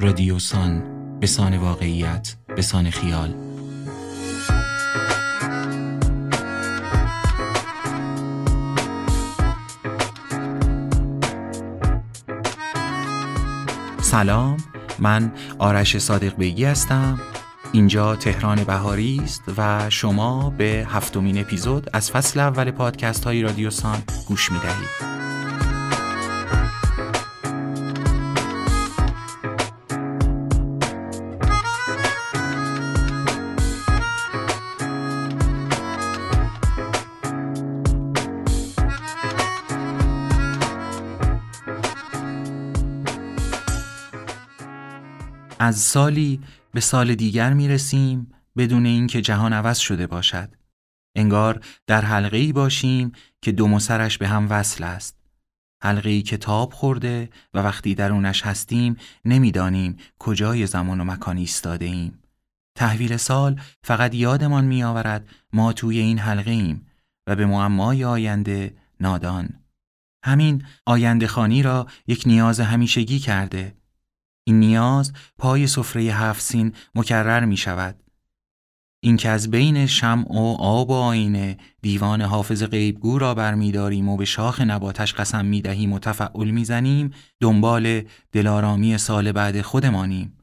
رادیوسان به سان واقعیت به سان خیال سلام من آرش صادق بیگی هستم اینجا تهران بهاری است و شما به هفتمین اپیزود از فصل اول پادکست های رادیوسان گوش می دهید. از سالی به سال دیگر می رسیم بدون اینکه جهان عوض شده باشد. انگار در حلقه ای باشیم که دو مسرش به هم وصل است. حلقه ای که تاب خورده و وقتی درونش هستیم نمی‌دانیم کجای زمان و مکان ایستاده ایم. تحویل سال فقط یادمان می آورد ما توی این حلقه ایم و به معمای آینده نادان. همین آینده خانی را یک نیاز همیشگی کرده این نیاز پای سفره هفت سین مکرر می شود. این که از بین شمع و آب و آینه دیوان حافظ غیبگو را برمیداریم و به شاخ نباتش قسم می دهیم و تفعول می زنیم دنبال دلارامی سال بعد خودمانیم.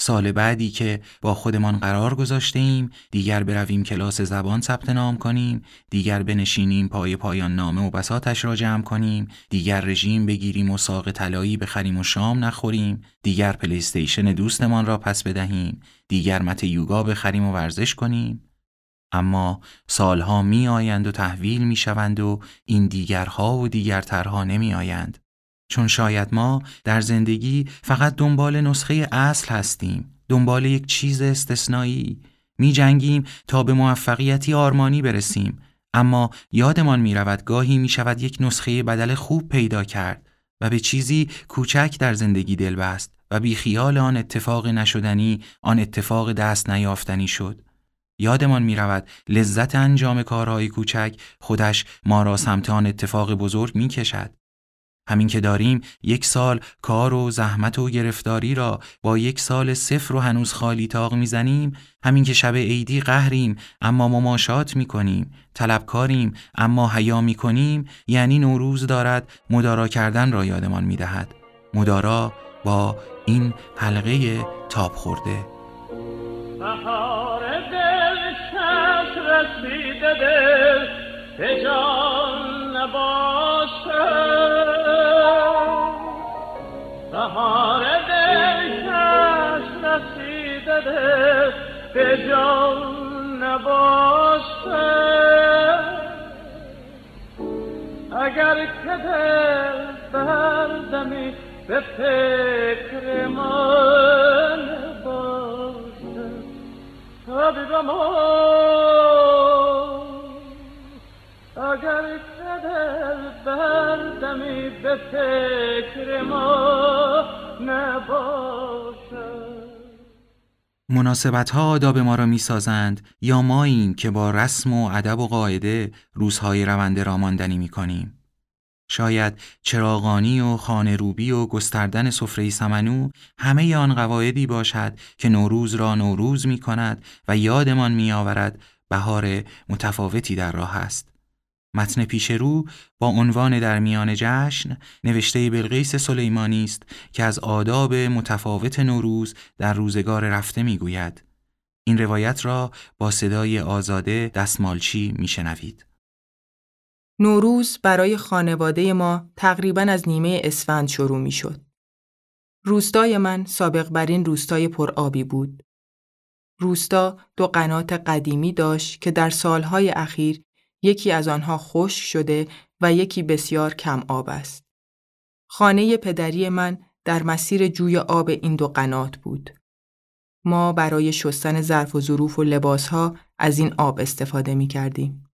سال بعدی که با خودمان قرار گذاشته ایم دیگر برویم کلاس زبان ثبت نام کنیم دیگر بنشینیم پای پایان نامه و بساتش را جمع کنیم دیگر رژیم بگیریم و ساق طلایی بخریم و شام نخوریم دیگر پلیستیشن دوستمان را پس بدهیم دیگر مت یوگا بخریم و ورزش کنیم. اما سالها می آیند و تحویل می شوند و این دیگرها و دیگرترها نمی آیند چون شاید ما در زندگی فقط دنبال نسخه اصل هستیم دنبال یک چیز استثنایی می جنگیم تا به موفقیتی آرمانی برسیم. اما یادمان می رود گاهی می شود یک نسخه بدل خوب پیدا کرد و به چیزی کوچک در زندگی دل بست و بی خیال آن اتفاق نشدنی آن اتفاق دست نیافتنی شد. یادمان می رود لذت انجام کارهای کوچک خودش ما را سمت آن اتفاق بزرگ می کشد همین که داریم یک سال کار و زحمت و گرفتاری را با یک سال صفر و هنوز خالی تاق می‌زنیم. همین که شب عیدی قهریم اما مماشات می‌کنیم طلبکاریم اما حیا می‌کنیم یعنی نوروز دارد مدارا کردن را یادمان می‌دهد. مدارا با این حلقه تاب خورده. بهار به جان اگر که دل بردمی به فکر من باشه طبیب ما. اگر که دل بردمی به فکر ما مناسبت ها آداب ما را می سازند یا ماییم که با رسم و ادب و قاعده روزهای رونده را ماندنی می کنیم. شاید چراغانی و خانه و گستردن سفره سمنو همه آن قواعدی باشد که نوروز را نوروز می کند و یادمان می آورد بهار متفاوتی در راه است. متن پیش رو با عنوان در میان جشن نوشته بلقیس سلیمانی است که از آداب متفاوت نوروز در روزگار رفته می‌گوید. این روایت را با صدای آزاده دستمالچی میشنوید. نوروز برای خانواده ما تقریبا از نیمه اسفند شروع می شد. روستای من سابق بر این روستای پرآبی بود. روستا دو قنات قدیمی داشت که در سالهای اخیر یکی از آنها خشک شده و یکی بسیار کم آب است. خانه پدری من در مسیر جوی آب این دو قنات بود. ما برای شستن ظرف و ظروف و لباسها از این آب استفاده می کردیم.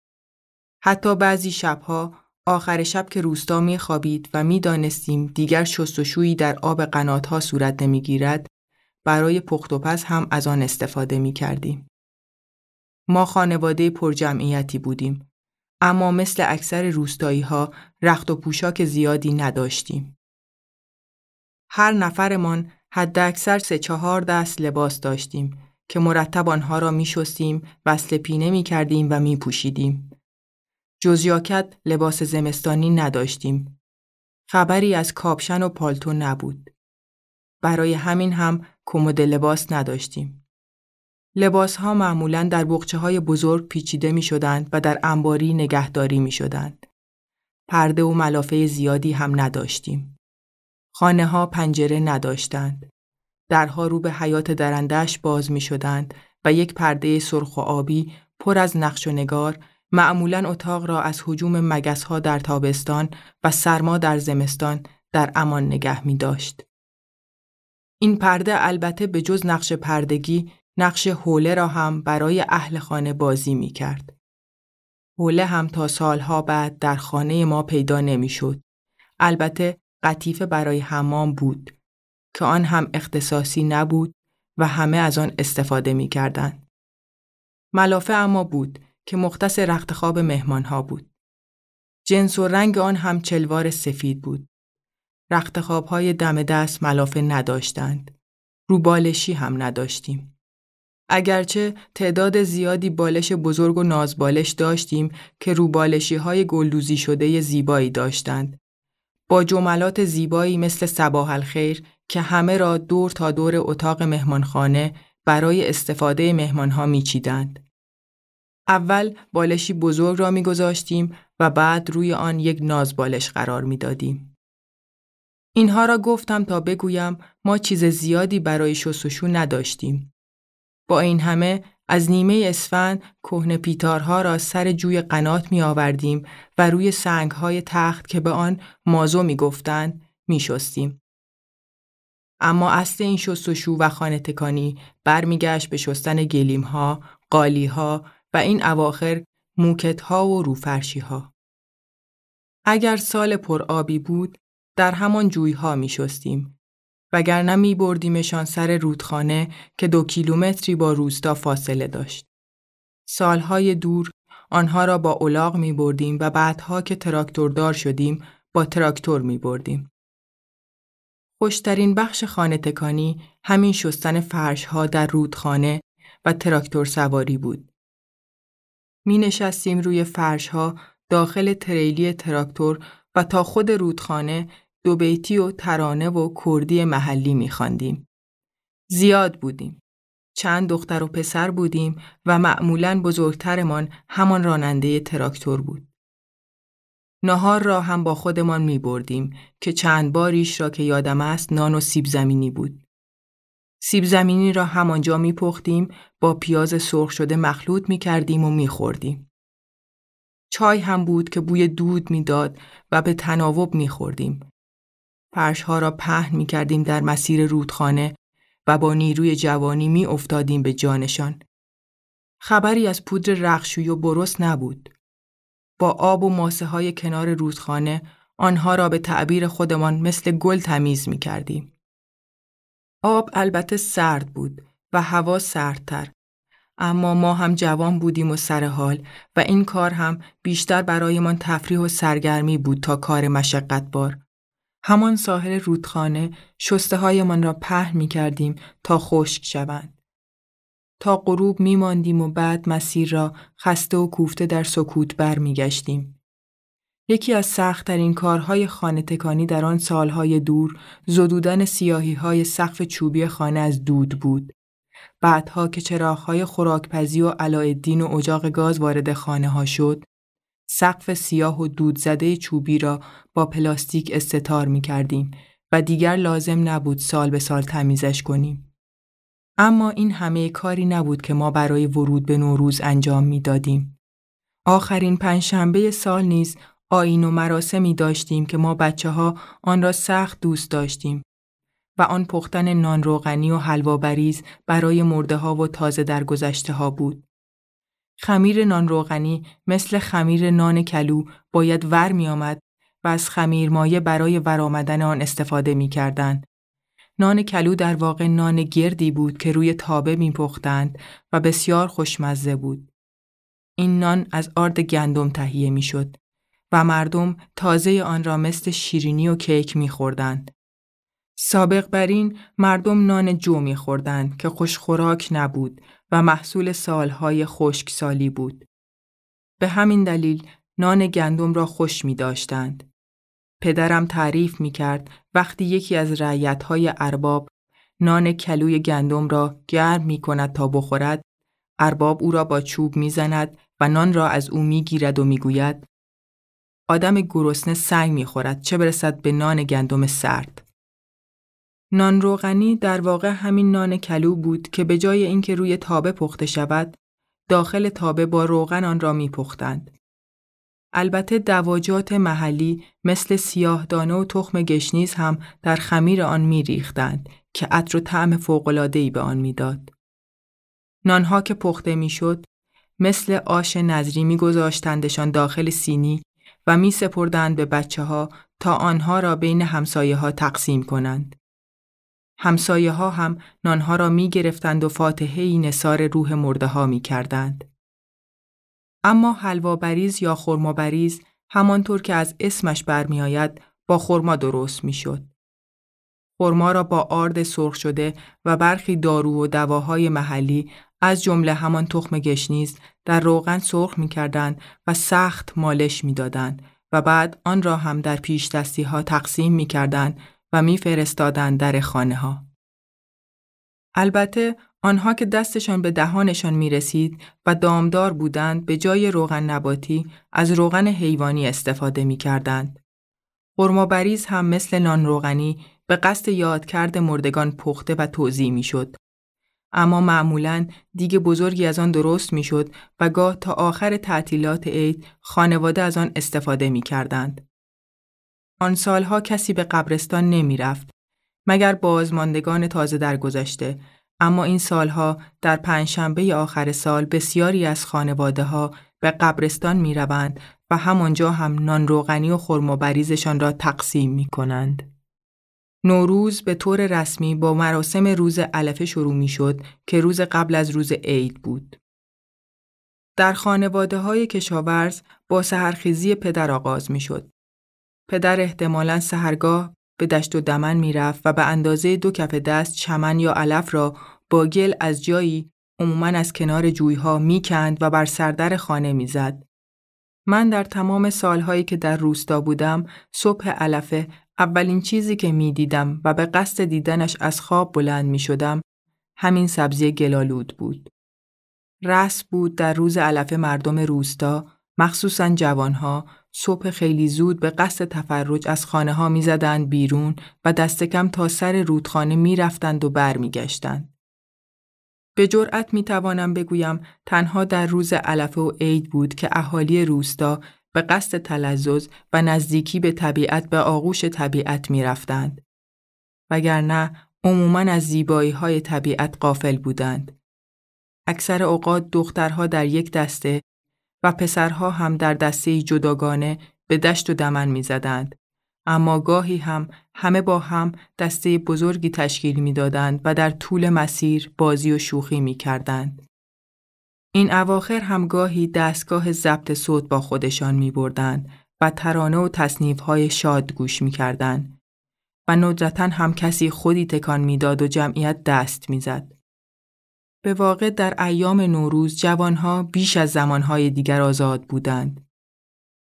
حتی بعضی شبها آخر شب که روستا می خوابید و می دانستیم دیگر شستشویی در آب قناتها صورت نمی گیرد برای پخت و پس هم از آن استفاده می کردیم. ما خانواده پرجمعیتی بودیم اما مثل اکثر روستایی ها رخت و پوشاک زیادی نداشتیم. هر نفرمان حد اکثر سه چهار دست لباس داشتیم که مرتب آنها را می شستیم، وصل پینه می کردیم و می پوشیدیم. جز لباس زمستانی نداشتیم. خبری از کاپشن و پالتو نبود. برای همین هم کمد لباس نداشتیم. لباس ها معمولا در بخچه های بزرگ پیچیده می شدند و در انباری نگهداری می شدند. پرده و ملافه زیادی هم نداشتیم. خانه ها پنجره نداشتند. درها رو به حیات درندش باز می شدند و یک پرده سرخ و آبی پر از نقش و نگار معمولا اتاق را از حجوم مگس ها در تابستان و سرما در زمستان در امان نگه می داشت. این پرده البته به جز نقش پردگی نقش حوله را هم برای اهل خانه بازی می کرد. حوله هم تا سالها بعد در خانه ما پیدا نمی شد. البته قطیفه برای حمام بود که آن هم اختصاصی نبود و همه از آن استفاده می کردن. ملافه اما بود که مختص رخت خواب مهمانها بود. جنس و رنگ آن هم چلوار سفید بود. رخت های دم دست ملافه نداشتند. روبالشی هم نداشتیم. اگرچه تعداد زیادی بالش بزرگ و نازبالش داشتیم که روبالشی های گلدوزی شده زیبایی داشتند. با جملات زیبایی مثل سباه الخیر که همه را دور تا دور اتاق مهمانخانه برای استفاده مهمانها میچیدند. اول بالشی بزرگ را میگذاشتیم و بعد روی آن یک نازبالش قرار می‌دادیم. اینها را گفتم تا بگویم ما چیز زیادی برای شستشو نداشتیم. با این همه از نیمه اسفند کهنه پیتارها را سر جوی قنات می آوردیم و روی سنگ های تخت که به آن مازو می گفتند می شستیم. اما اصل این شستشو و خانه تکانی برمیگشت به شستن گلیم ها، قالی ها و این اواخر موکت ها و روفرشی ها. اگر سال پر آبی بود در همان جویها می شستیم. وگرنه می بردیمشان سر رودخانه که دو کیلومتری با روستا فاصله داشت. سالهای دور آنها را با اولاغ می بردیم و بعدها که تراکتوردار شدیم با تراکتور می بردیم. خوشترین بخش خانه تکانی همین شستن فرش ها در رودخانه و تراکتور سواری بود. می نشستیم روی فرش ها داخل تریلی تراکتور و تا خود رودخانه دو بیتی و ترانه و کردی محلی می خاندیم. زیاد بودیم. چند دختر و پسر بودیم و معمولا بزرگترمان همان راننده تراکتور بود. نهار را هم با خودمان می بردیم که چند باریش را که یادم است نان و سیب زمینی بود. سیب زمینی را همانجا می پختیم با پیاز سرخ شده مخلوط می کردیم و می خوردیم. چای هم بود که بوی دود می‌داد و به تناوب می خوردیم. ها را پهن می کردیم در مسیر رودخانه و با نیروی جوانی می افتادیم به جانشان. خبری از پودر رخشوی و برس نبود. با آب و ماسه های کنار رودخانه آنها را به تعبیر خودمان مثل گل تمیز می کردیم. آب البته سرد بود و هوا سردتر. اما ما هم جوان بودیم و سر حال و این کار هم بیشتر برایمان تفریح و سرگرمی بود تا کار مشقت بار. همان ساحل رودخانه شسته هایمان را پهن می کردیم تا خشک شوند. تا غروب می ماندیم و بعد مسیر را خسته و کوفته در سکوت بر می گشتیم. یکی از سختترین کارهای خانه تکانی در آن سالهای دور زدودن سیاهی های سقف چوبی خانه از دود بود. بعدها که چراغهای خوراکپزی و علایالدین و اجاق گاز وارد خانه ها شد، سقف سیاه و دود زده چوبی را با پلاستیک استتار می کردیم و دیگر لازم نبود سال به سال تمیزش کنیم. اما این همه کاری نبود که ما برای ورود به نوروز انجام می دادیم. آخرین پنجشنبه سال نیز آین و مراسمی داشتیم که ما بچه ها آن را سخت دوست داشتیم و آن پختن نان روغنی و حلوا بریز برای مرده ها و تازه در گذشته ها بود. خمیر نان روغنی مثل خمیر نان کلو باید ور می آمد و از خمیر مایه برای ورآمدن آن استفاده می کردن. نان کلو در واقع نان گردی بود که روی تابه می پختند و بسیار خوشمزه بود. این نان از آرد گندم تهیه می شد و مردم تازه آن را مثل شیرینی و کیک می خوردند. سابق بر این مردم نان جو میخوردند که خوشخوراک نبود و محصول سالهای خشکسالی بود. به همین دلیل نان گندم را خوش می داشتند. پدرم تعریف می کرد وقتی یکی از رعیتهای ارباب نان کلوی گندم را گرم می کند تا بخورد ارباب او را با چوب می زند و نان را از او می گیرد و می گوید آدم گرسنه سنگ می خورد چه برسد به نان گندم سرد. نان روغنی در واقع همین نان کلو بود که به جای اینکه روی تابه پخته شود داخل تابه با روغن آن را می پختند. البته دواجات محلی مثل سیاه دانه و تخم گشنیز هم در خمیر آن می ریختند که عطر و طعم فوقلادهی به آن می‌داد. نانها که پخته می‌شد مثل آش نظری می گذاشتندشان داخل سینی و می سپردند به بچه ها تا آنها را بین همسایه ها تقسیم کنند. همسایه ها هم نانها را می گرفتند و فاتحه نصار روح مرده ها می کردند. اما حلوا بریز یا خرما بریز همانطور که از اسمش برمیآید با خرما درست می‌شد. خرما را با آرد سرخ شده و برخی دارو و دواهای محلی از جمله همان تخم گشنیز در روغن سرخ می کردن و سخت مالش می دادن و بعد آن را هم در پیش دستی ها تقسیم می کردن و می فرستادن در خانه ها. البته آنها که دستشان به دهانشان می رسید و دامدار بودند به جای روغن نباتی از روغن حیوانی استفاده می کردند. بریز هم مثل نان روغنی به قصد یادکرد مردگان پخته و توضیح می شد. اما معمولا دیگه بزرگی از آن درست می شد و گاه تا آخر تعطیلات عید خانواده از آن استفاده می کردند. آن سالها کسی به قبرستان نمی رفت مگر بازماندگان تازه درگذشته اما این سالها در پنجشنبه آخر سال بسیاری از خانواده ها به قبرستان می روند و همانجا هم نان روغنی و خرم بریزشان را تقسیم می کنند. نوروز به طور رسمی با مراسم روز علفه شروع می شد که روز قبل از روز عید بود. در خانواده های کشاورز با سهرخیزی پدر آغاز می شد. پدر احتمالا سهرگاه به دشت و دمن می رفت و به اندازه دو کف دست چمن یا علف را با گل از جایی عموما از کنار جویها می کند و بر سردر خانه می زد. من در تمام سالهایی که در روستا بودم صبح علفه اولین چیزی که می دیدم و به قصد دیدنش از خواب بلند می شدم همین سبزی گلالود بود. رس بود در روز علفه مردم روستا مخصوصا جوانها صبح خیلی زود به قصد تفرج از خانه ها می زدند بیرون و دست کم تا سر رودخانه می رفتند و بر می گشتند. به جرأت می توانم بگویم تنها در روز علفه و عید بود که اهالی روستا به قصد تلزز و نزدیکی به طبیعت به آغوش طبیعت می رفتند. وگرنه عموما از زیبایی های طبیعت قافل بودند. اکثر اوقات دخترها در یک دسته و پسرها هم در دسته جداگانه به دشت و دمن می زدند. اما گاهی هم همه با هم دسته بزرگی تشکیل می دادند و در طول مسیر بازی و شوخی می کردند. این اواخر هم گاهی دستگاه ضبط صوت با خودشان می بردند و ترانه و تصنیف های شاد گوش می کردند. و ندرتا هم کسی خودی تکان می‌داد و جمعیت دست می‌زد. به واقع در ایام نوروز جوانها بیش از زمانهای دیگر آزاد بودند.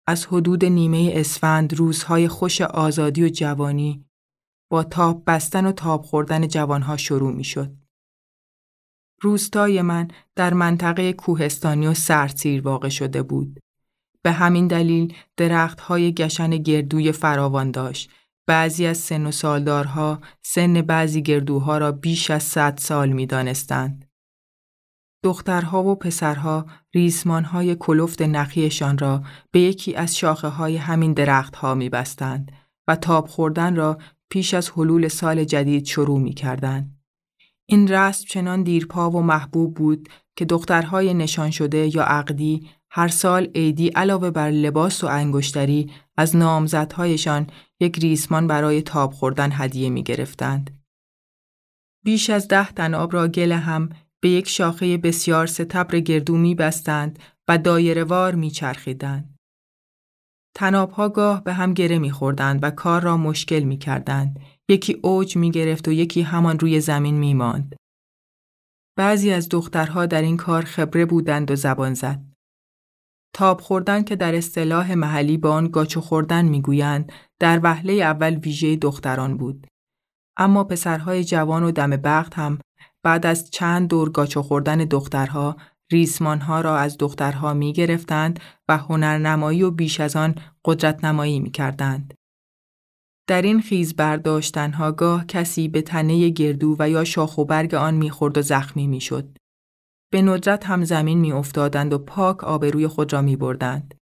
از حدود نیمه اسفند روزهای خوش آزادی و جوانی با تاب بستن و تاب خوردن جوانها شروع می شد. روستای من در منطقه کوهستانی و سرسیر واقع شده بود. به همین دلیل درختهای گشن گردوی فراوان داشت. بعضی از سن و سالدارها سن بعضی گردوها را بیش از صد سال می دانستند. دخترها و پسرها ریسمانهای کلفت نخیشان را به یکی از شاخه های همین درختها می بستند و تاب خوردن را پیش از حلول سال جدید شروع می کردند. این رسم چنان دیرپا و محبوب بود که دخترهای نشان شده یا عقدی هر سال عیدی علاوه بر لباس و انگشتری از نامزدهایشان یک ریسمان برای تاب خوردن هدیه می گرفتند. بیش از ده تن آب را گل هم به یک شاخه بسیار ستبر گردو می بستند و دایرهوار می چرخیدند. تنابها گاه به هم گره می خوردند و کار را مشکل می کردند. یکی اوج می گرفت و یکی همان روی زمین می ماند. بعضی از دخترها در این کار خبره بودند و زبان زد. تاب خوردن که در اصطلاح محلی به آن گاچو خوردن می‌گویند در وهله اول ویژه دختران بود. اما پسرهای جوان و دم بخت هم بعد از چند دور گاچو خوردن دخترها ریسمانها را از دخترها می گرفتند و هنرنمایی و بیش از آن قدرت نمایی می کردند. در این خیز برداشتنها گاه کسی به تنه گردو و یا شاخ و برگ آن می‌خورد و زخمی می‌شد. به ندرت هم زمین می افتادند و پاک آبروی خود را می بردند.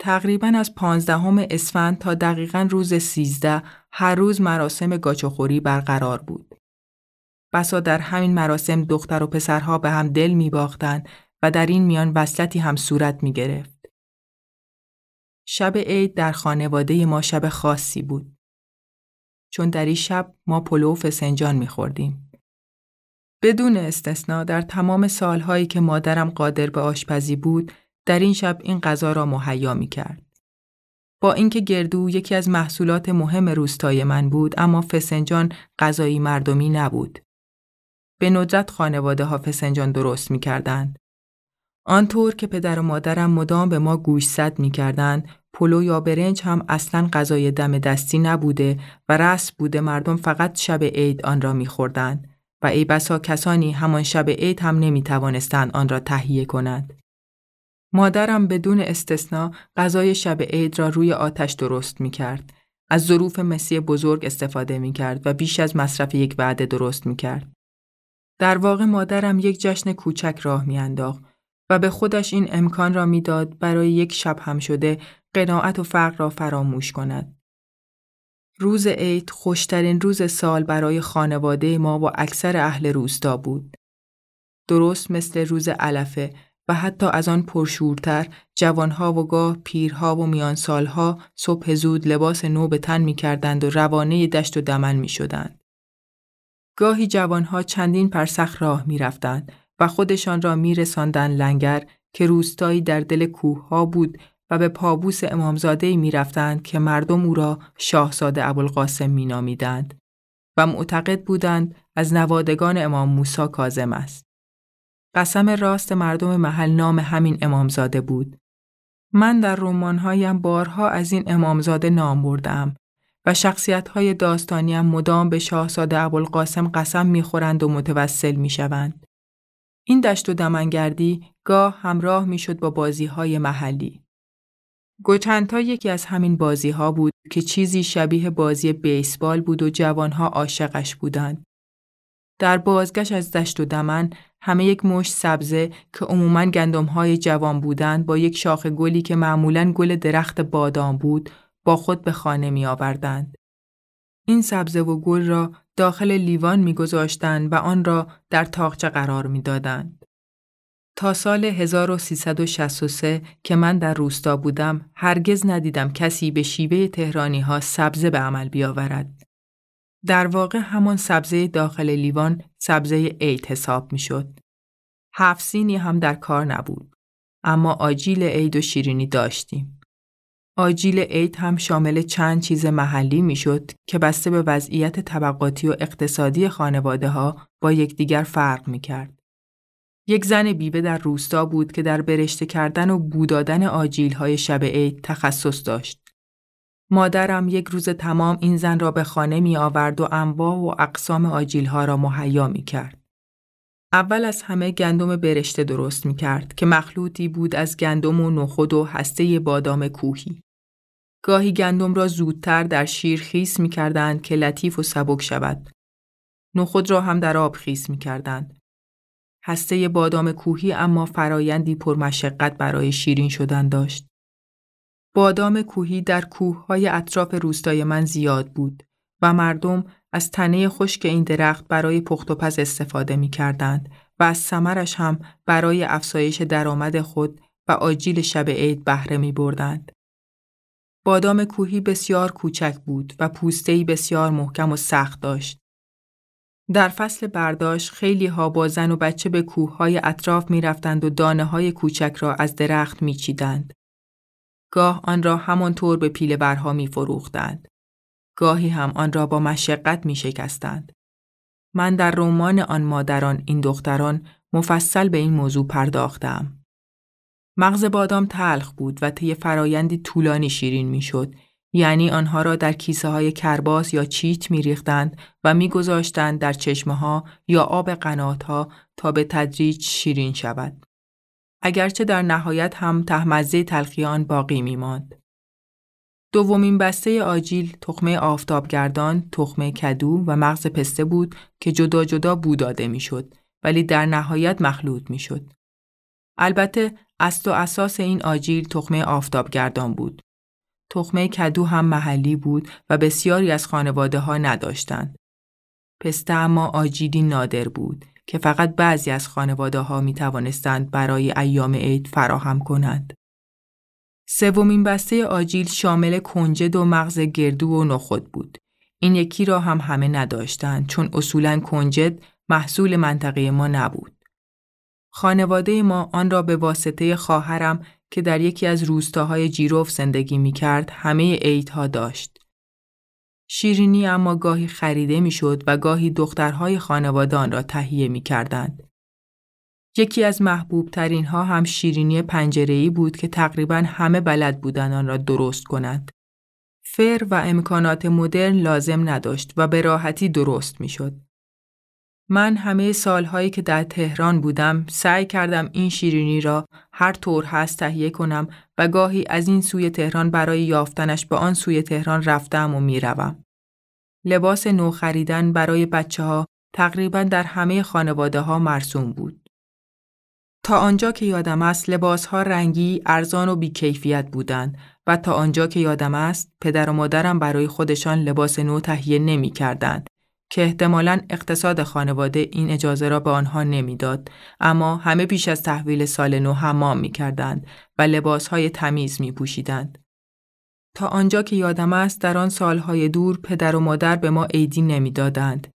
تقریبا از پانزدهم اسفند تا دقیقا روز سیزده هر روز مراسم گاچخوری برقرار بود. بسا در همین مراسم دختر و پسرها به هم دل می باختند و در این میان وصلتی هم صورت می گرفت. شب عید در خانواده ما شب خاصی بود. چون در این شب ما پلو و فسنجان می خوردیم. بدون استثنا در تمام سالهایی که مادرم قادر به آشپزی بود در این شب این غذا را مهیا می کرد. با اینکه گردو یکی از محصولات مهم روستای من بود اما فسنجان غذایی مردمی نبود. به ندرت خانواده ها فسنجان درست می کردند. آنطور که پدر و مادرم مدام به ما گوش زد می کردن، پلو یا برنج هم اصلا غذای دم دستی نبوده و رسم بوده مردم فقط شب عید آن را می خوردن و ای بسا کسانی همان شب عید هم نمی توانستند آن را تهیه کنند. مادرم بدون استثنا غذای شب عید را روی آتش درست می کرد. از ظروف مسی بزرگ استفاده می کرد و بیش از مصرف یک وعده درست می کرد. در واقع مادرم یک جشن کوچک راه میانداخت و به خودش این امکان را می‌داد برای یک شب هم شده قناعت و فقر را فراموش کند. روز عید خوشترین روز سال برای خانواده ما و اکثر اهل روستا بود. درست مثل روز علفه و حتی از آن پرشورتر جوانها و گاه پیرها و میان سالها صبح زود لباس نو به تن می کردند و روانه دشت و دمن می شدند. گاهی جوانها چندین پرسخ راه می رفتند و خودشان را می رساندن لنگر که روستایی در دل کوه ها بود و به پابوس امامزاده می رفتند که مردم او را شاهزاده ابوالقاسم می نامیدند و معتقد بودند از نوادگان امام موسی کازم است. قسم راست مردم محل نام همین امامزاده بود. من در رومانهایم بارها از این امامزاده نام بردم و شخصیت‌های داستانیم مدام به شاهزاده ابوالقاسم قسم می‌خورند و متوسل می‌شوند. این دشت و دمنگردی گاه همراه می‌شد با بازی‌های محلی. گوچنتا یکی از همین بازی‌ها بود که چیزی شبیه بازی بیسبال بود و جوانها عاشقش بودند. در بازگشت از دشت و دمن همه یک مشت سبزه که عموماً گندم‌های جوان بودند با یک شاخ گلی که معمولاً گل درخت بادام بود با خود به خانه می آوردند. این سبزه و گل را داخل لیوان می گذاشتند و آن را در تاقچه قرار می دادند. تا سال 1363 که من در روستا بودم هرگز ندیدم کسی به شیوه تهرانی ها سبزه به عمل بیاورد. در واقع همان سبزه داخل لیوان سبزه عید حساب می شد. هفت هم در کار نبود. اما آجیل عید و شیرینی داشتیم. آجیل عید هم شامل چند چیز محلی می‌شد که بسته به وضعیت طبقاتی و اقتصادی خانواده ها با یکدیگر فرق می کرد. یک زن بیوه در روستا بود که در برشته کردن و بودادن آجیل های شب عید تخصص داشت. مادرم یک روز تمام این زن را به خانه می آورد و انواع و اقسام آجیل ها را مهیا می کرد. اول از همه گندم برشته درست می کرد که مخلوطی بود از گندم و نخود و هسته بادام کوهی. گاهی گندم را زودتر در شیر خیس می کردند که لطیف و سبک شود. نخود را هم در آب خیس می کردند. هسته بادام کوهی اما فرایندی پرمشقت برای شیرین شدن داشت. بادام کوهی در کوههای اطراف روستای من زیاد بود و مردم از تنه خشک این درخت برای پخت و پز استفاده می کردند و از سمرش هم برای افزایش درآمد خود و آجیل شب عید بهره می بردند. بادام کوهی بسیار کوچک بود و پوستهی بسیار محکم و سخت داشت. در فصل برداشت خیلی ها با زن و بچه به کوههای اطراف می رفتند و دانه های کوچک را از درخت می چیدند. گاه آن را همانطور به پیله برها می فروختند. گاهی هم آن را با مشقت می شکستند. من در رمان آن مادران این دختران مفصل به این موضوع پرداختم. مغز بادام تلخ بود و طی فرایندی طولانی شیرین می‌شد یعنی آنها را در کیسه های کرباس یا چیت می ریختند و می گذاشتند در چشمه ها یا آب قنات ها تا به تدریج شیرین شود. اگرچه در نهایت هم تهمزه تلخیان باقی می ماند. دومین بسته آجیل تخمه آفتابگردان، تخمه کدو و مغز پسته بود که جدا جدا بو داده می‌شد ولی در نهایت مخلوط می‌شد. البته است و اساس این آجیل تخمه آفتابگردان بود. تخمه کدو هم محلی بود و بسیاری از خانواده ها نداشتند. پسته اما آجیلی نادر بود که فقط بعضی از خانواده ها می توانستند برای ایام عید فراهم کنند. سومین بسته آجیل شامل کنجد و مغز گردو و نخود بود. این یکی را هم همه نداشتند چون اصولا کنجد محصول منطقه ما نبود. خانواده ما آن را به واسطه خواهرم که در یکی از روستاهای جیروف زندگی می کرد همه عیدها داشت. شیرینی اما گاهی خریده می‌شد و گاهی دخترهای خانواده آن را تهیه می کردند. یکی از محبوب ترین ها هم شیرینی پنجره‌ای بود که تقریبا همه بلد بودن آن را درست کنند. فر و امکانات مدرن لازم نداشت و به راحتی درست می‌شد. من همه سالهایی که در تهران بودم سعی کردم این شیرینی را هر طور هست تهیه کنم و گاهی از این سوی تهران برای یافتنش به آن سوی تهران رفتم و می‌روم. لباس نو خریدن برای بچه ها تقریبا در همه خانواده ها مرسوم بود. تا آنجا که یادم است لباس ها رنگی، ارزان و بیکیفیت بودند و تا آنجا که یادم است پدر و مادرم برای خودشان لباس نو تهیه نمی کردند که احتمالا اقتصاد خانواده این اجازه را به آنها نمی‌داد اما همه پیش از تحویل سال نو حمام می کردند و لباس های تمیز می پوشیدند. تا آنجا که یادم است در آن سالهای دور پدر و مادر به ما عیدی نمی‌دادند.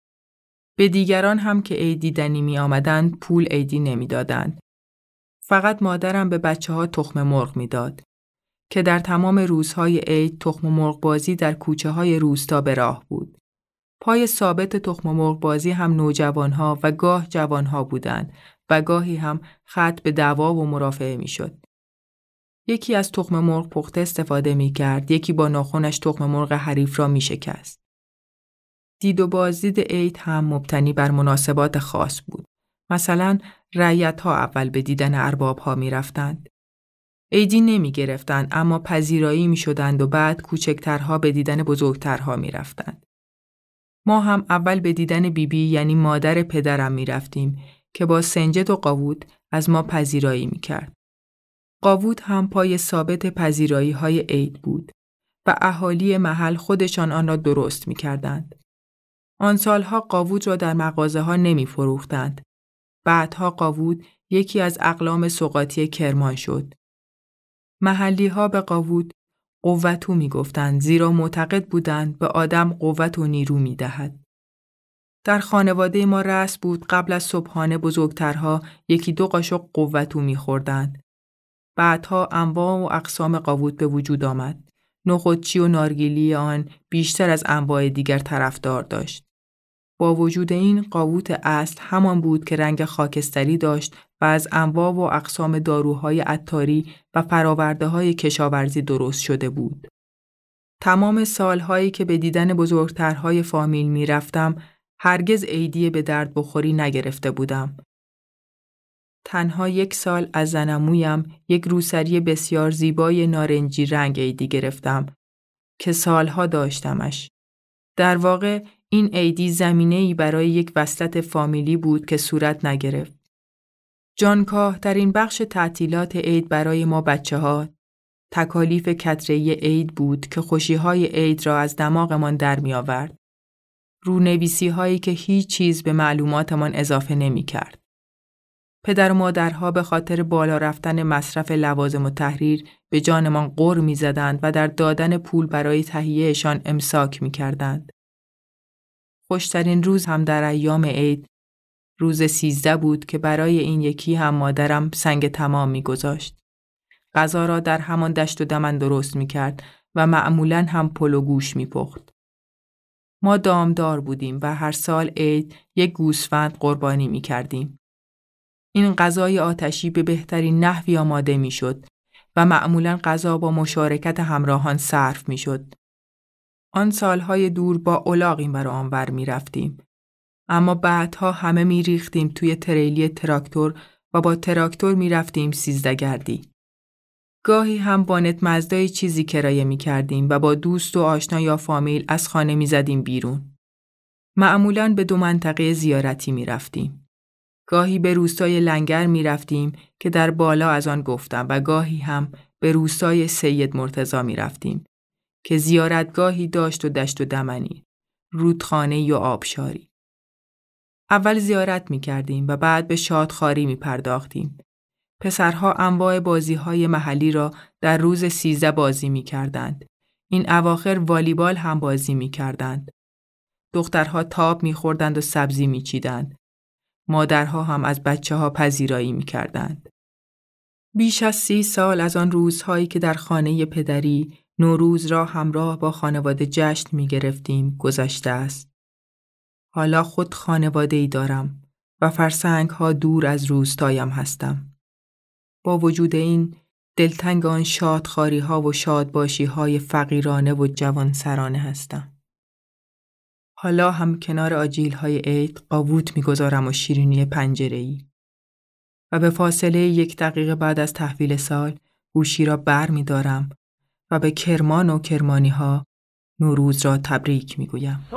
به دیگران هم که عید دیدنی می آمدند پول عیدی نمی‌دادند. فقط مادرم به بچه ها تخم مرغ می‌داد که در تمام روزهای عید تخم مرغ بازی در کوچه های روستا به راه بود. پای ثابت تخم مرغ بازی هم نوجوانها و گاه جوانها بودند و گاهی هم خط به دعوا و مرافعه می‌شد. یکی از تخم مرغ پخته استفاده می کرد، یکی با ناخونش تخم مرغ حریف را می شکست. دید و بازدید عید هم مبتنی بر مناسبات خاص بود. مثلا رعیت ها اول به دیدن ارباب ها می رفتند. عیدی نمی گرفتند اما پذیرایی می شدند و بعد کوچکترها به دیدن بزرگترها می رفتند. ما هم اول به دیدن بیبی بی یعنی مادر پدرم می رفتیم که با سنجد و قاوود از ما پذیرایی می کرد. قاوود هم پای ثابت پذیرایی های عید بود و اهالی محل خودشان آن را درست می کردند. آن سالها قاوود را در مغازه ها نمی فروختند. بعدها قاوود یکی از اقلام سقاطی کرمان شد. محلی ها به قاوود قوتو می گفتند زیرا معتقد بودند به آدم قوت و نیرو می دهد. در خانواده ما رس بود قبل از صبحانه بزرگترها یکی دو قاشق قوتو می خوردند. بعدها انواع و اقسام قاوود به وجود آمد. نخودچی و نارگیلی آن بیشتر از انواع دیگر طرفدار داشت. با وجود این قاووت اصل همان بود که رنگ خاکستری داشت و از انواع و اقسام داروهای عطاری و فراورده های کشاورزی درست شده بود. تمام سالهایی که به دیدن بزرگترهای فامیل می رفتم هرگز عیدی به درد بخوری نگرفته بودم. تنها یک سال از زنمویم یک روسری بسیار زیبای نارنجی رنگ عیدی گرفتم که سالها داشتمش. در واقع این عیدی زمینه ای برای یک وسط فامیلی بود که صورت نگرفت. جانکاه در این بخش تعطیلات عید برای ما بچه ها تکالیف کتره عید بود که خوشی های عید را از دماغمان در می آورد. رونویسی هایی که هیچ چیز به معلوماتمان اضافه نمی کرد. پدر و مادرها به خاطر بالا رفتن مصرف لوازم و تحریر به جانمان قر می زدند و در دادن پول برای تهیهشان امساک می کردند. خوشترین روز هم در ایام عید روز سیزده بود که برای این یکی هم مادرم سنگ تمام می گذاشت. غذا را در همان دشت و دمن درست می کرد و معمولا هم پلو گوش می پخت. ما دامدار بودیم و هر سال عید یک گوسفند قربانی می کردیم. این غذای آتشی به بهترین نحوی آماده می شد و معمولا غذا با مشارکت همراهان صرف می شد. آن سالهای دور با اولاغ بر آنور می رفتیم. اما بعدها همه می ریختیم توی تریلی تراکتور و با تراکتور می رفتیم سیزدگردی. گاهی هم با مزدای چیزی کرایه می کردیم و با دوست و آشنا یا فامیل از خانه می زدیم بیرون. معمولا به دو منطقه زیارتی می رفتیم. گاهی به روستای لنگر می رفتیم که در بالا از آن گفتم و گاهی هم به روستای سید مرتزا می رفتیم که زیارتگاهی داشت و دشت و دمنی، رودخانه یا آبشاری. اول زیارت می کردیم و بعد به شادخاری می پرداختیم. پسرها انواع بازی های محلی را در روز سیزده بازی می کردند. این اواخر والیبال هم بازی می کردند. دخترها تاب می خوردند و سبزی می چیدند. مادرها هم از بچه ها پذیرایی می کردند. بیش از سی سال از آن روزهایی که در خانه پدری نوروز را همراه با خانواده جشن می گرفتیم گذشته است. حالا خود خانواده ای دارم و فرسنگ ها دور از روستایم هستم. با وجود این دلتنگ آن شادخاری ها و شادباشی های فقیرانه و جوانسرانه هستم. حالا هم کنار آجیل های عید قاووت می‌گذارم و شیرینی پنجره ای. و به فاصله یک دقیقه بعد از تحویل سال گوشی را بر می دارم و به کرمان و کرمانی ها نوروز را تبریک می گویم.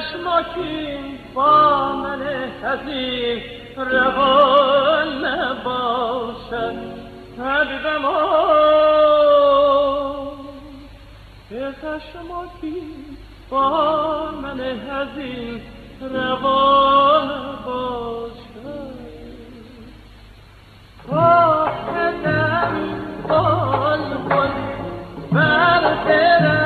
خشماکی با من حزین روان نباشد. حبیبم به خشماکی با من حزین روان باشد بر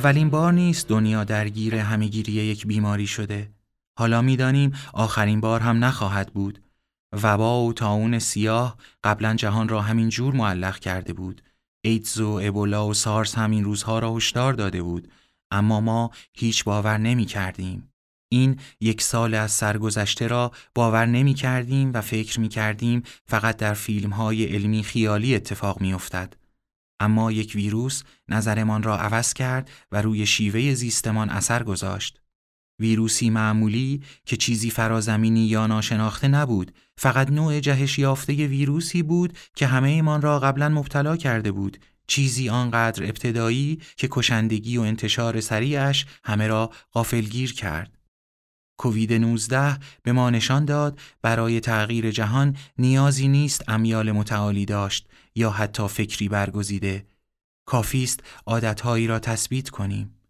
اولین بار نیست دنیا درگیر همهگیری یک بیماری شده. حالا می‌دانیم آخرین بار هم نخواهد بود. وبا و تاون سیاه قبلا جهان را همین جور معلق کرده بود. ایدز و ابولا و سارس همین روزها را هشدار داده بود. اما ما هیچ باور نمی کردیم. این یک سال از سرگذشته را باور نمی کردیم و فکر می کردیم فقط در فیلم های علمی خیالی اتفاق می افتد. اما یک ویروس نظرمان را عوض کرد و روی شیوه زیستمان اثر گذاشت. ویروسی معمولی که چیزی فرازمینی یا ناشناخته نبود فقط نوع جهش یافته ویروسی بود که همه ایمان را قبلا مبتلا کرده بود. چیزی آنقدر ابتدایی که کشندگی و انتشار سریعش همه را غافلگیر کرد. کووید 19 به ما نشان داد برای تغییر جهان نیازی نیست امیال متعالی داشت. یا حتی فکری برگزیده کافی است عادتهایی را تثبیت کنیم.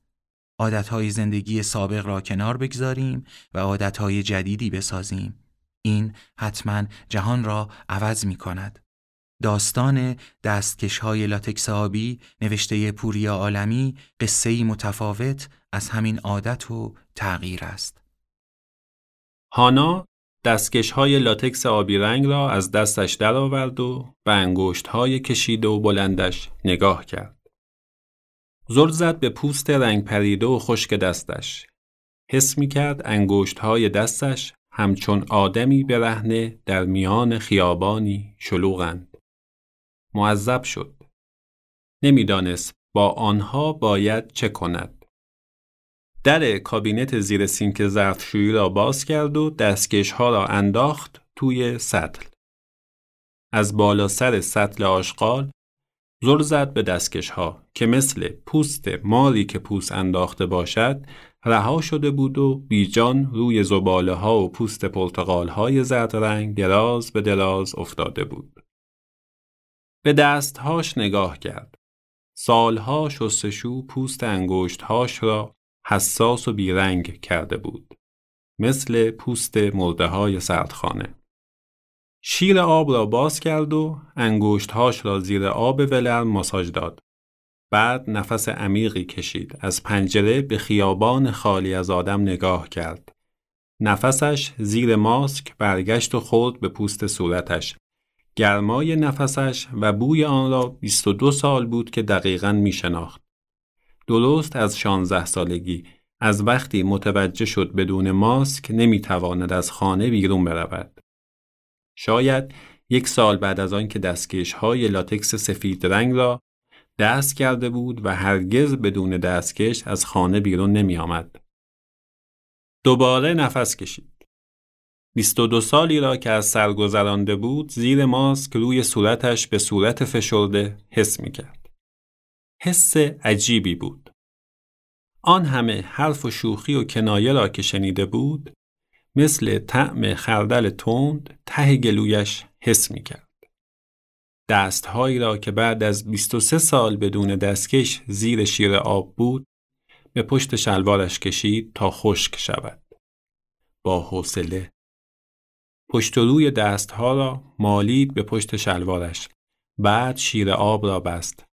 عادتهای زندگی سابق را کنار بگذاریم و عادتهای جدیدی بسازیم. این حتما جهان را عوض می کند داستان دستکش های لاتکس آبی نوشته پوریا عالمی قصه متفاوت از همین عادت و تغییر است. هانا دستکش های لاتکس آبی رنگ را از دستش درآورد و به انگشت های کشیده و بلندش نگاه کرد. زل زد به پوست رنگ پریده و خشک دستش. حس می کرد انگشت های دستش همچون آدمی برهنه در میان خیابانی شلوغند. معذب شد. نمی‌دانست با آنها باید چه کند. در کابینت زیر سینک ظرفشویی را باز کرد و دستکش ها را انداخت توی سطل. از بالا سر سطل آشغال زل زد به دستکش ها که مثل پوست ماری که پوست انداخته باشد رها شده بود و بیجان روی زباله ها و پوست پرتقال های زرد رنگ دراز به دراز افتاده بود. به دستهاش نگاه کرد. سالها شستشو پوست انگشتهاش را حساس و بیرنگ کرده بود. مثل پوست مرده های سردخانه. شیر آب را باز کرد و انگشتهاش را زیر آب ولرم ماساژ داد. بعد نفس عمیقی کشید. از پنجره به خیابان خالی از آدم نگاه کرد. نفسش زیر ماسک برگشت و خورد به پوست صورتش. گرمای نفسش و بوی آن را 22 سال بود که دقیقا می شناخت. درست از 16 سالگی از وقتی متوجه شد بدون ماسک نمی تواند از خانه بیرون برود. شاید یک سال بعد از آن که دستکش های لاتکس سفید رنگ را دست کرده بود و هرگز بدون دستکش از خانه بیرون نمی آمد. دوباره نفس کشید. 22 سالی را که از سر گذرانده بود زیر ماسک روی صورتش به صورت فشرده حس می کرد. حس عجیبی بود. آن همه حرف و شوخی و کنایه را که شنیده بود مثل طعم خردل تند ته گلویش حس می کرد. دستهایی را که بعد از 23 سال بدون دستکش زیر شیر آب بود به پشت شلوارش کشید تا خشک شود. با حوصله پشت و روی دستها را مالید به پشت شلوارش. بعد شیر آب را بست.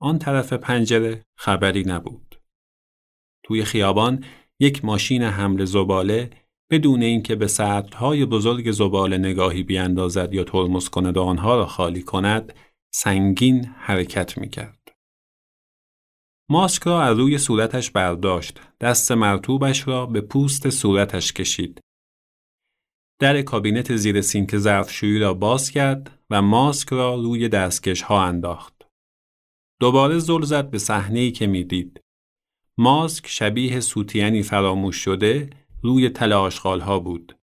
آن طرف پنجره خبری نبود. توی خیابان یک ماشین حمل زباله بدون اینکه به سطلهای بزرگ زباله نگاهی بیاندازد یا ترمز کند و آنها را خالی کند سنگین حرکت می کرد. ماسک را از روی صورتش برداشت دست مرتوبش را به پوست صورتش کشید در کابینت زیر سینک ظرفشویی را باز کرد و ماسک را روی دستکش ها انداخت. دوباره زل زد به صحنه‌ای که می‌دید. ماسک شبیه سوتیانی فراموش شده روی تل ها بود.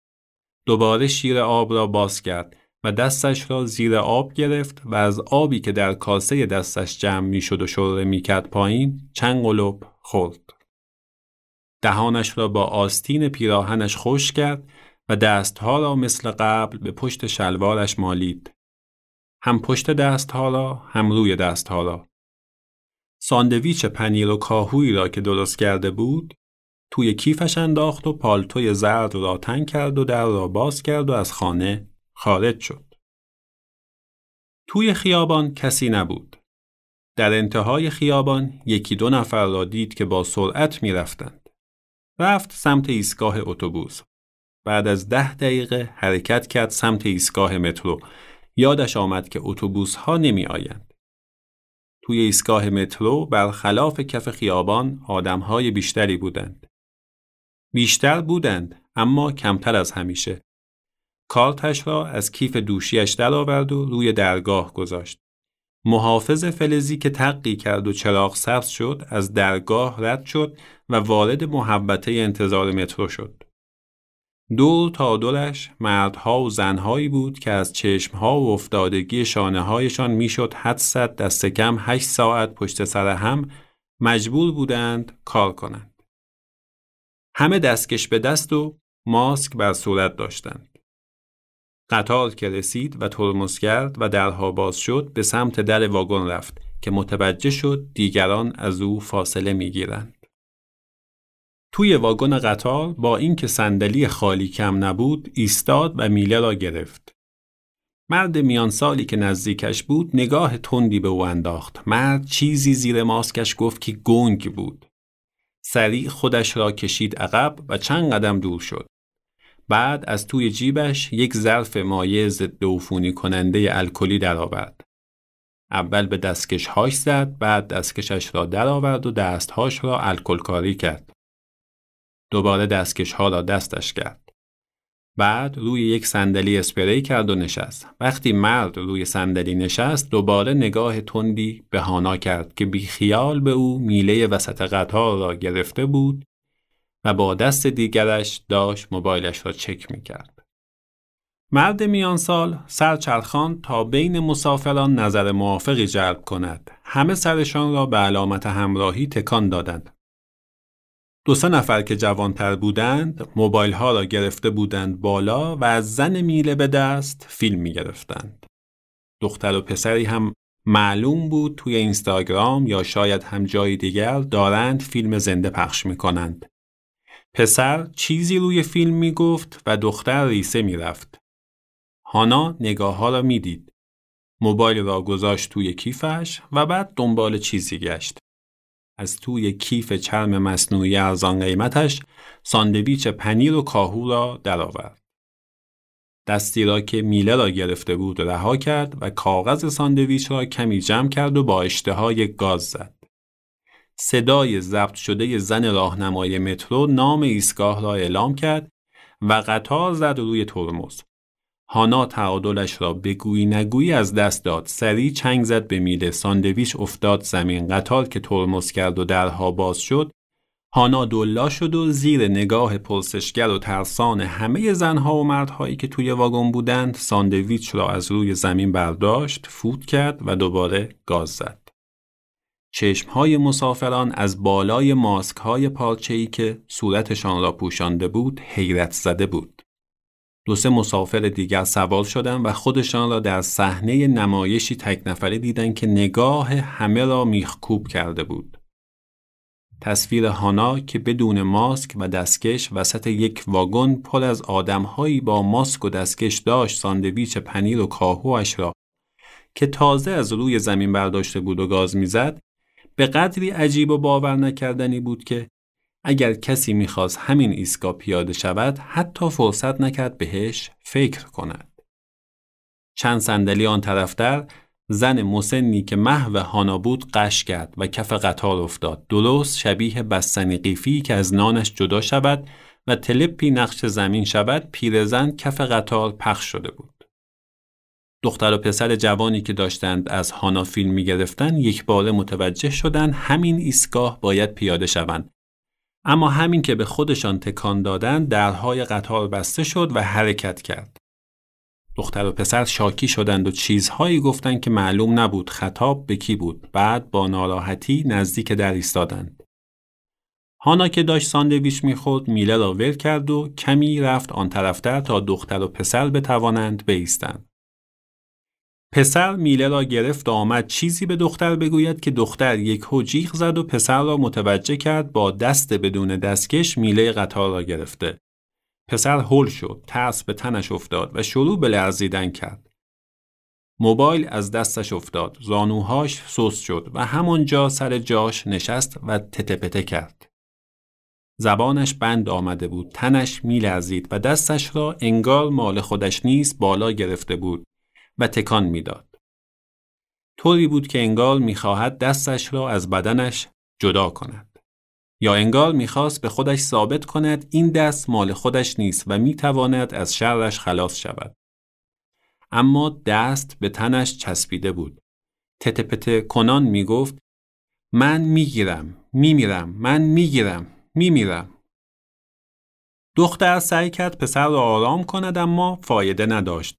دوباره شیر آب را باز کرد و دستش را زیر آب گرفت و از آبی که در کاسه دستش جمع می شد و شره می کرد پایین چند قلوب خورد. دهانش را با آستین پیراهنش خوش کرد و دستها را مثل قبل به پشت شلوارش مالید. هم پشت دستها را هم روی دستها را. ساندویچ پنیر و کاهویی را که درست کرده بود توی کیفش انداخت و پالتوی زرد را تنگ کرد و در را باز کرد و از خانه خارج شد. توی خیابان کسی نبود. در انتهای خیابان یکی دو نفر را دید که با سرعت می رفتند. رفت سمت ایستگاه اتوبوس. بعد از ده دقیقه حرکت کرد سمت ایستگاه مترو. یادش آمد که اتوبوس ها نمی آیند. توی ایستگاه مترو برخلاف کف خیابان آدم های بیشتری بودند. بیشتر بودند اما کمتر از همیشه. کارتش را از کیف دوشیش درآورد و روی درگاه گذاشت. محافظ فلزی که تقی کرد و چراغ سبز شد از درگاه رد شد و وارد محبته انتظار مترو شد. دور تا دورش مردها و زنهایی بود که از چشمها و افتادگی شانه هایشان می‌شد حدست دست کم هشت ساعت پشت سر هم مجبور بودند کار کنند. همه دستکش به دست و ماسک بر صورت داشتند. قطار که رسید و ترمز کرد و درها باز شد به سمت در واگن رفت که متوجه شد دیگران از او فاصله می‌گیرند. توی واگن قطار با اینکه صندلی خالی کم نبود ایستاد و میله را گرفت. مرد میان سالی که نزدیکش بود نگاه تندی به او انداخت. مرد چیزی زیر ماسکش گفت که گنگ بود. سریع خودش را کشید عقب و چند قدم دور شد. بعد از توی جیبش یک ظرف مایع ضد عفونی کننده الکلی درآورد. اول به دستکش هاش زد بعد دستکشش را درآورد و دستهاش را الکل کاری کرد. دوباره دستکش ها را دستش کرد. بعد روی یک صندلی اسپری کرد و نشست. وقتی مرد روی صندلی نشست دوباره نگاه تندی به هانا کرد که بی خیال به او میله وسط قطار را گرفته بود و با دست دیگرش داشت موبایلش را چک می کرد. مرد میان سال سرچرخان تا بین مسافران نظر موافقی جلب کند. همه سرشان را به علامت همراهی تکان دادند. دو سه نفر که جوانتر بودند موبایل ها را گرفته بودند بالا و از زن میله به دست فیلم می گرفتند. دختر و پسری هم معلوم بود توی اینستاگرام یا شاید هم جای دیگر دارند فیلم زنده پخش می کنند. پسر چیزی روی فیلم می گفت و دختر ریسه می رفت. هانا نگاه ها را می دید. موبایل را گذاشت توی کیفش و بعد دنبال چیزی گشت. از توی کیف چرم مصنوعی ارزان قیمتش ساندویچ پنیر و کاهو را درآورد. دستی را که میله را گرفته بود رها کرد و کاغذ ساندویچ را کمی جمع کرد و با اشتهای گاز زد. صدای ضبط شده زن راهنمای مترو نام ایستگاه را اعلام کرد و قطار زد روی ترمز. هانا تعادلش را بگویی نگویی از دست داد. سریع چنگ زد به میله. ساندویچ افتاد زمین. قطار که ترمز کرد و درها باز شد هانا دلا شد و زیر نگاه پرسشگر و ترسان همه زنها و مردهایی که توی واگن بودند ساندویچ را از روی زمین برداشت فوت کرد و دوباره گاز زد. چشمهای مسافران از بالای ماسک های پارچه‌ای که صورتشان را پوشانده بود حیرت زده بود. دو سه مسافر دیگر سوار شدند و خودشان را در صحنه نمایشی تک نفره دیدند که نگاه همه را میخکوب کرده بود. تصویر هانا که بدون ماسک و دستکش وسط یک واگن پر از آدمهایی با ماسک و دستکش داشت ساندویچ پنیر و کاهوش را که تازه از روی زمین برداشته بود و گاز می‌زد به قدری عجیب و باور نکردنی بود که اگر کسی می‌خواست همین ایستگاه پیاده شود حتی فرصت نکرد بهش فکر کند. چند صندلی آن طرفتر زن مسنی که محو هانا بود قش کرد و کف قطار افتاد درست شبیه بستنی قیفی که از نانش جدا شود و تلپی نقش زمین شود پیرزن کف قطار پخش شده بود. دختر و پسر جوانی که داشتند از هانا فیلم می گرفتن یک بار متوجه شدند همین ایستگاه باید پیاده شوند اما همین که به خودشان تکان دادن درهای قطار بسته شد و حرکت کرد. دختر و پسر شاکی شدند و چیزهایی گفتند که معلوم نبود خطاب به کی بود. بعد با ناراحتی نزدیک در ایستادند. هانا که داشت ساندویچ می‌خورد میله را ول کرد و کمی رفت آن طرفتر تا دختر و پسر بتوانند بایستند. پسر میله را گرفت و آمد چیزی به دختر بگوید که دختر یک جیغ زد و پسر را متوجه کرد با دست بدون دستکش میله قطار را گرفته. پسر هل شد، ترس به تنش افتاد و شروع به لرزیدن کرد. موبایل از دستش افتاد، زانوهاش سوس شد و همانجا سر جاش نشست و تتپته کرد. زبانش بند آمده بود، تنش میلرزید و دستش را انگار مال خودش نیست بالا گرفته بود و تکان می‌داد. طوری بود که انگار می‌خواهد دستش را از بدنش جدا کند. یا انگار می‌خواست به خودش ثابت کند این دست مال خودش نیست و می‌تواند از شرش خلاص شود. اما دست به تنش چسبیده بود. تتپته کنان می گفت من می‌گیرم میمیرم من می‌گیرم میمیرم دختر سعی کرد پسر را آرام کند اما فایده نداشت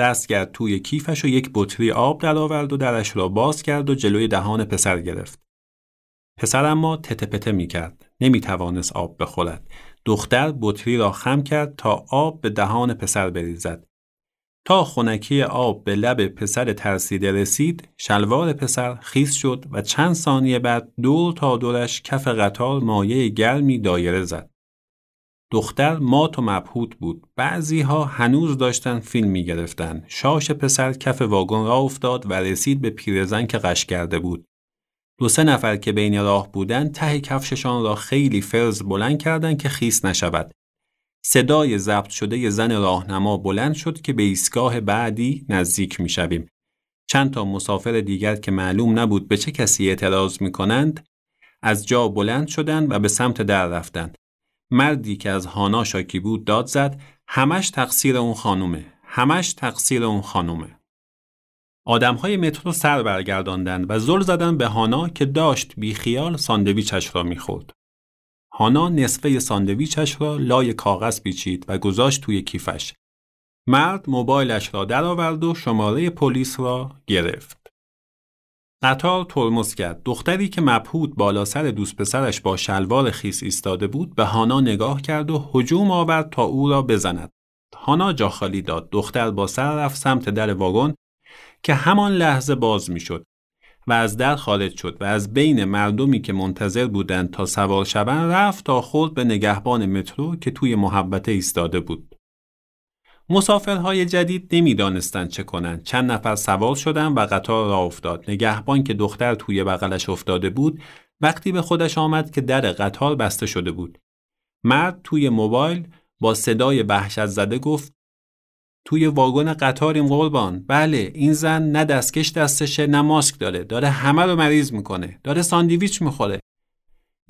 دست کرد توی کیفش و یک بطری آب درآورد و درش را باز کرد و جلوی دهان پسر گرفت پسر اما تتپته می کرد. نمی توانست آب بخورد. دختر بطری را خم کرد تا آب به دهان پسر بریزد. تا خونکی آب به لب پسر ترسیده رسید، شلوار پسر خیس شد و چند ثانیه بعد دور تا دورش کف قطار مایه گرمی دایره زد. دختر مات و مبهوت بود. بعضی ها هنوز داشتن فیلم می گرفتن. شاش پسر کف واگن را افتاد و رسید به پیرزن که قش کرده بود. دو سه نفر که بین راه بودند ته کفششان را خیلی فرز بلند کردند که خیس نشود. صدای ضبط شده زن راهنما بلند شد که به ایستگاه بعدی نزدیک می شویم. چند تا مسافر دیگر که معلوم نبود به چه کسی اعتراض می کنند از جا بلند شدند و به سمت در رفتند. مردی که از هانا شاکی بود داد زد همش تقصیر اون خانومه. همش تقصیر اون خانومه. آدم های مترو سر برگرداندند و زل زدن به هانا که داشت بیخیال ساندویچش را می‌خورد. هانا نصفه ساندویچش را لای کاغذ پیچید و گذاشت توی کیفش. مرد موبایلش را درآورد و شماره پلیس را گرفت. قطار ترمز کرد. دختری که مبهوت بالا سر دوست پسرش با شلوار خیس ایستاده بود به هانا نگاه کرد و هجوم آورد تا او را بزند. هانا جا خالی داد. دختر با سر رفت سمت در واگن که همان لحظه باز می‌شد و از در خارج شد و از بین مردمی که منتظر بودند تا سوار شوند رفت تا خورد به نگهبان مترو که توی محبته ایستاده بود. مسافرهای جدید نمی‌دانستند چه کنند. چند نفر سوار شدند و قطار را افتاد. نگهبان که دختر توی بغلش افتاده بود وقتی به خودش آمد که در قطار بسته شده بود. مرد توی موبایل با صدای وحشت زده گفت توی واگن قطاریم قربان بله این زن نه دستکش دستشه نه ماسک داره داره همه رو مریض می‌کنه داره ساندویچ می‌خوره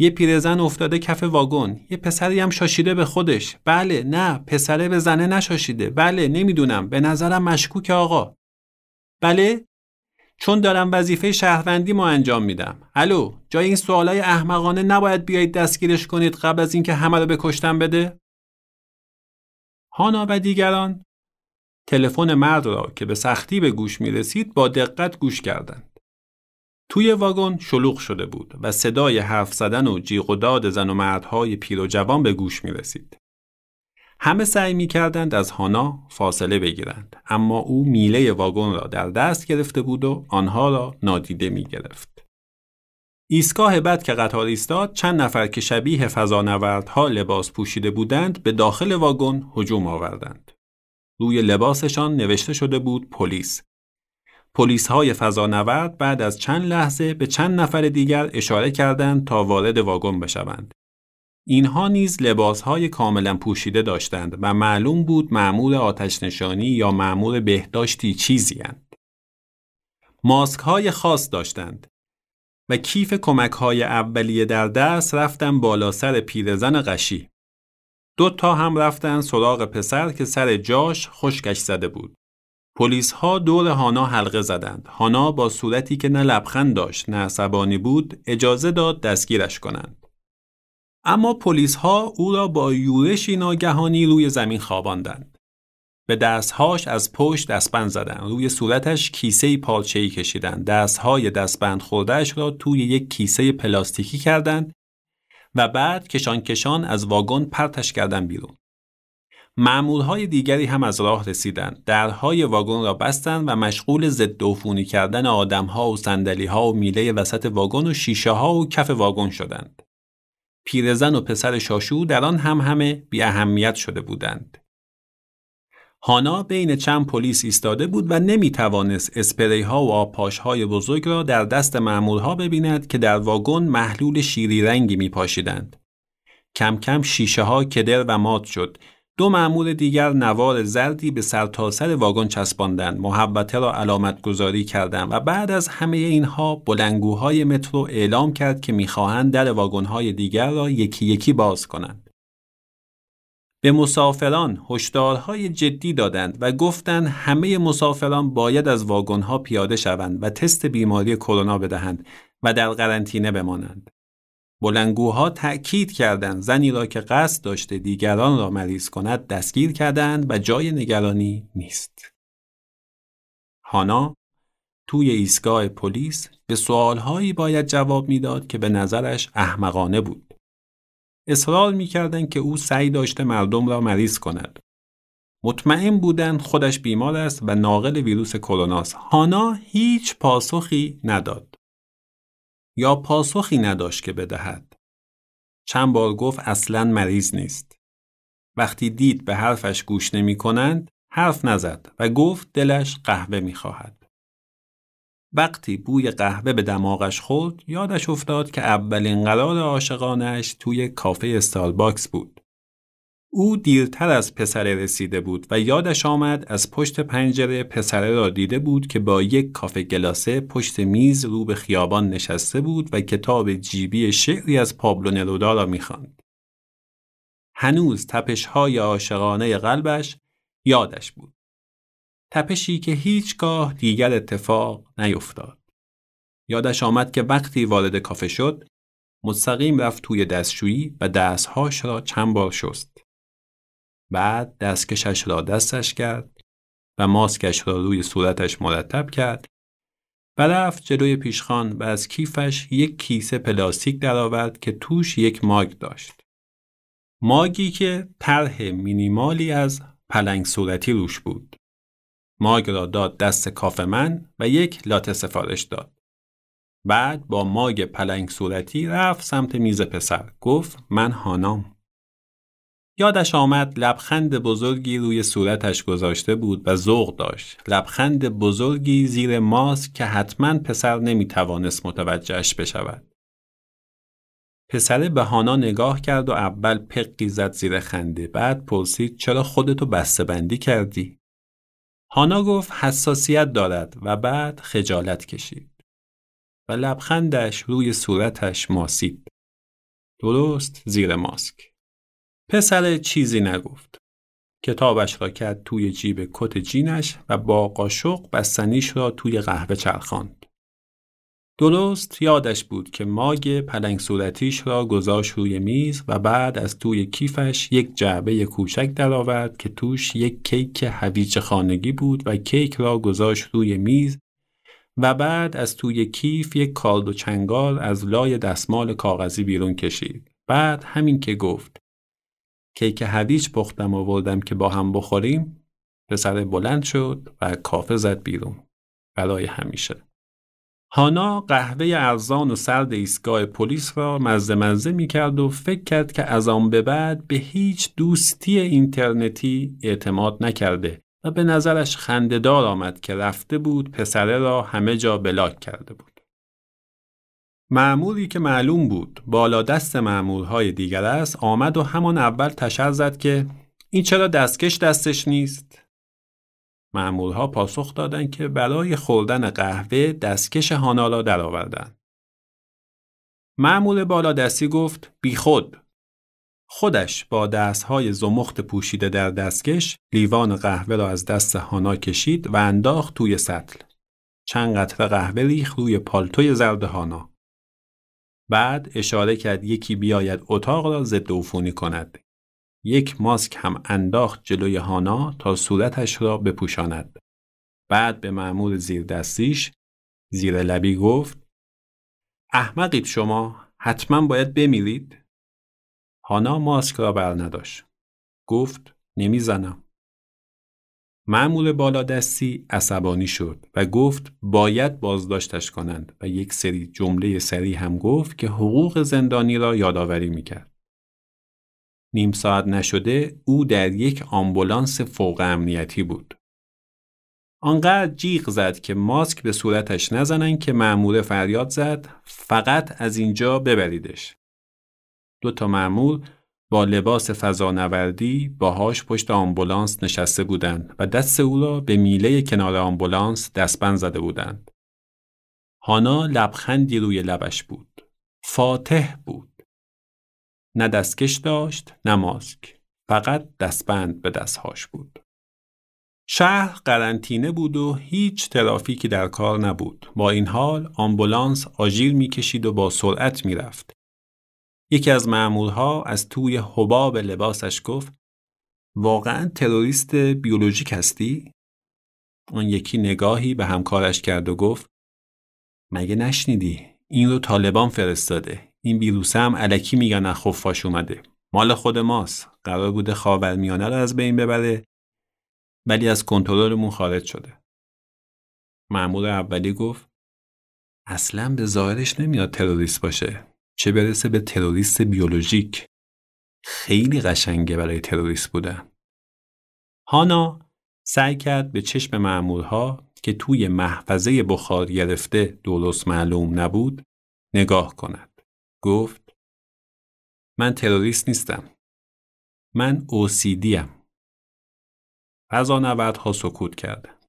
یه پیرزن افتاده کف واگن. یه پسری هم شاشیده به خودش. بله نه پسره به زنه نشاشیده. بله نمی‌دونم. به نظرم مشکوک آقا. بله؟ چون دارم وظیفه شهروندی ما انجام میدم. الو جای این سوالای احمقانه نباید بیایید دستگیرش کنید قبل از اینکه همه رو به کشتن بده؟ هانا و دیگران. تلفن مرد را که به سختی به گوش می رسید با دقت گوش کردند. توی واگن شلوغ شده بود و صدای حرف زدن و جیغ و داد زن و مردهای پیر و جوان به گوش می رسید. همه سعی می کردند از هانا فاصله بگیرند اما او میله واگن را در دست گرفته بود و آنها را نادیده می گرفت. ایستگاه بعد که قطار ایستاد چند نفر که شبیه فضانوردها لباس پوشیده بودند به داخل واگن هجوم آوردند. روی لباسشان نوشته شده بود پلیس. پلیس های فضانورد بعد از چند لحظه به چند نفر دیگر اشاره کردند تا وارد واگن بشوند. اینها نیز لباس های کاملا پوشیده داشتند و معلوم بود معمور آتش نشانی یا معمور بهداشتی چیزی هند. ماسک های خاص داشتند و کیف کمک های اولیه در دست رفتن بالا سر پیرزن قشی. دو تا هم رفتن سراغ پسر که سر جاش خشکش زده بود. پلیس ها دور هانا حلقه زدند. هانا با صورتی که نه لبخند داشت نه عصبانی بود اجازه داد دستگیرش کنند. اما پلیس ها او را با یورشی ناگهانی روی زمین خواباندند. به دستهاش از پشت دستبند زدند. روی صورتش کیسه پالچه‌ای کشیدند. دستهای دستبند خوردهش را توی یک کیسه پلاستیکی کردند و بعد کشان کشان از واگن پرتش کردن بیرون. معمولهای دیگری هم از راه رسیدند. درهای واگن را بستند و مشغول ضد عفونی کردن آدمها و ها و میله وسط واگن و شیشه ها و کف واگن شدند. پیرزن و پسر شاشو در آن هم همه بی اهمیت شده بودند. هانا بین چند پلیس ایستاده بود و نمی توانست اسپری ها و آبپاش های بزرگ را در دست ها ببیند که در واگن محلول شیری رنگی می پاشیدند. کم کم شیشه ها کدر و مات شد. دو معمول دیگر نوار زردی به سرتاسر سر واگن چسباندند محبته را علامت گذاری کردند و بعد از همه اینها بلنگوهای مترو اعلام کرد که می‌خواهند در واگن های دیگر را یکی یکی باز کنند. به مسافران هشدارهای جدی دادند و گفتند همه مسافران باید از واگنها پیاده شوند و تست بیماری کرونا بدهند و در قرنطینه بمانند. بلنگوها تأکید کردند زنی را که قصد داشته دیگران را مریض کند دستگیر کردند و جای نگرانی نیست. هانا توی ایستگاه پلیس به سوالهایی باید جواب می‌داد که به نظرش احمقانه بود. اصرار می‌کردند که او سعی داشته مردم را مریض کند. مطمئن بودند خودش بیمار است و ناقل ویروس کرونا هانا هیچ پاسخی نداد. یا پاسخی نداشت که بدهد. چند بار گفت اصلا مریض نیست. وقتی دید به حرفش گوش نمی کنند، حرف نزد و گفت دلش قهوه می خواهد. وقتی بوی قهوه به دماغش خورد یادش افتاد که اولین قرار عاشقانش توی کافه استارباکس بود. او دیرتر از پسره رسیده بود و یادش آمد از پشت پنجره پسره را دیده بود که با یک کافه گلاسه پشت میز رو به خیابان نشسته بود و کتاب جیبی شعری از پابلو نرودا را می‌خواند. هنوز تپشهای عاشقانه قلبش یادش بود. تپشی که هیچگاه دیگر اتفاق نیفتاد. یادش آمد که وقتی وارد کافه شد مستقیم رفت توی دستشویی و دستهاش را چند بار شست. بعد دستکشش را دستش کرد و ماسکش را روی صورتش مرتب کرد و رفت جلوی پیشخان و از کیفش یک کیسه پلاستیک درآورد که توش یک ماگ داشت. ماگی که طرح مینیمالی از پلنگ صورتی روش بود. ماگ را داد دست کافه من و یک لاته سفارش داد. بعد با ماگ پلنگ صورتی رفت سمت میز پسر. گفت من هانام. یادش آمد لبخند بزرگی روی صورتش گذاشته بود و ذوق داشت. لبخند بزرگی زیر ماسک که حتما پسر نمی‌توانست متوجهش بشود. پسره به هانا نگاه کرد و اول پقی زد زیر خنده. بعد پرسید چرا خودتو بسته بندی کردی؟ هانا گفت حساسیت دارد و بعد خجالت کشید. و لبخندش روی صورتش ماسید. درست زیر ماسک. پسر چیزی نگفت. کتابش را کرد توی جیب کت جینش و با قاشق بستنیش را توی قهوه چرخاند. درست یادش بود که ماگ پلنگ صورتیش را گذاشت روی میز و بعد از توی کیفش یک جعبه کوچک درآورد که توش یک کیک هویج خانگی بود و کیک را گذاشت روی میز و بعد از توی کیف یک کالد و چنگال از لای دستمال کاغذی بیرون کشید. بعد همین که گفت کیک هویج پختم آوردم که با هم بخوریم. پسر بلند شد و کافه زد بیرون. برای همیشه. هانا قهوه ارزان و سرد ایستگاه پلیس را مزه مزه می کرد و فکر کرد که از آن به بعد به هیچ دوستی اینترنتی اعتماد نکرده و به نظرش خندهدار آمد که رفته بود پسره را همه جا بلاک کرده بود. معمولی که معلوم بود بالا دست معمولهای دیگر است آمد و همان اول تشر زد که این چرا دستکش دستش نیست؟ معمولها پاسخ دادند که برای خوردن قهوه دستکش هانا را درآوردند. معمول بالا دستی گفت بی خود. خودش با دستهای زمخت پوشیده در دستکش لیوان قهوه را از دست هانا کشید و انداخت توی سطل. چند قطره قهوه ریخ روی پالتوی زرد هانا. بعد اشاره کرد یکی بیاید اتاق را ضد عفونی کند. یک ماسک هم انداخت جلوی هانا تا صورتش را بپوشاند. بعد به معمول زیر دستیش زیر لبی گفت احمقید شما حتما باید بمیرید؟ هانا ماسک را بر نداشت. گفت نمی‌زنم. معمول بالا دستی عصبانی شد و گفت باید بازداشتش کنند و یک سری جمله سری هم گفت که حقوق زندانی را یادآوری می‌کرد. نیم ساعت نشده او در یک آمبولانس فوق امنیتی بود. آنقدر جیغ زد که ماسک به صورتش نزنن که معمور فریاد زد فقط از اینجا ببریدش. دو تا معمول با لباس فضانوردی باهاش پشت آمبولانس نشسته بودند و دست او را به میله کنار آمبولانس دستبند زده بودند. هانا لبخندی روی لبش بود. فاتح بود. نه دستکش داشت نه ماسک. فقط دستبند به دستهاش بود. شهر قرنطینه بود و هیچ ترافیکی در کار نبود. با این حال آمبولانس آژیر می‌کشید و با سرعت می‌رفت. یکی از مأمورها از توی حباب لباسش گفت واقعا تروریست بیولوژیک هستی؟ آن یکی نگاهی به همکارش کرد و گفت مگه نشنیدی؟ این رو طالبان فرستاده. این ویروسه هم علکی میگن از خفاش اومده. مال خود ماست. قرار بوده خاورمیانه رو از بین ببره ولی از کنترلمون خارج شده. معمول اولی گفت اصلا به ظاهرش نمیاد تروریست باشه. چه برسه به تروریست بیولوژیک. خیلی قشنگه برای تروریست بودن. هانا سعی کرد به چشم معمولها که توی محفظه بخار گرفته درست معلوم نبود نگاه کند. گفت من تروریست نیستم. من اوسیدیم. ها سکوت کرد.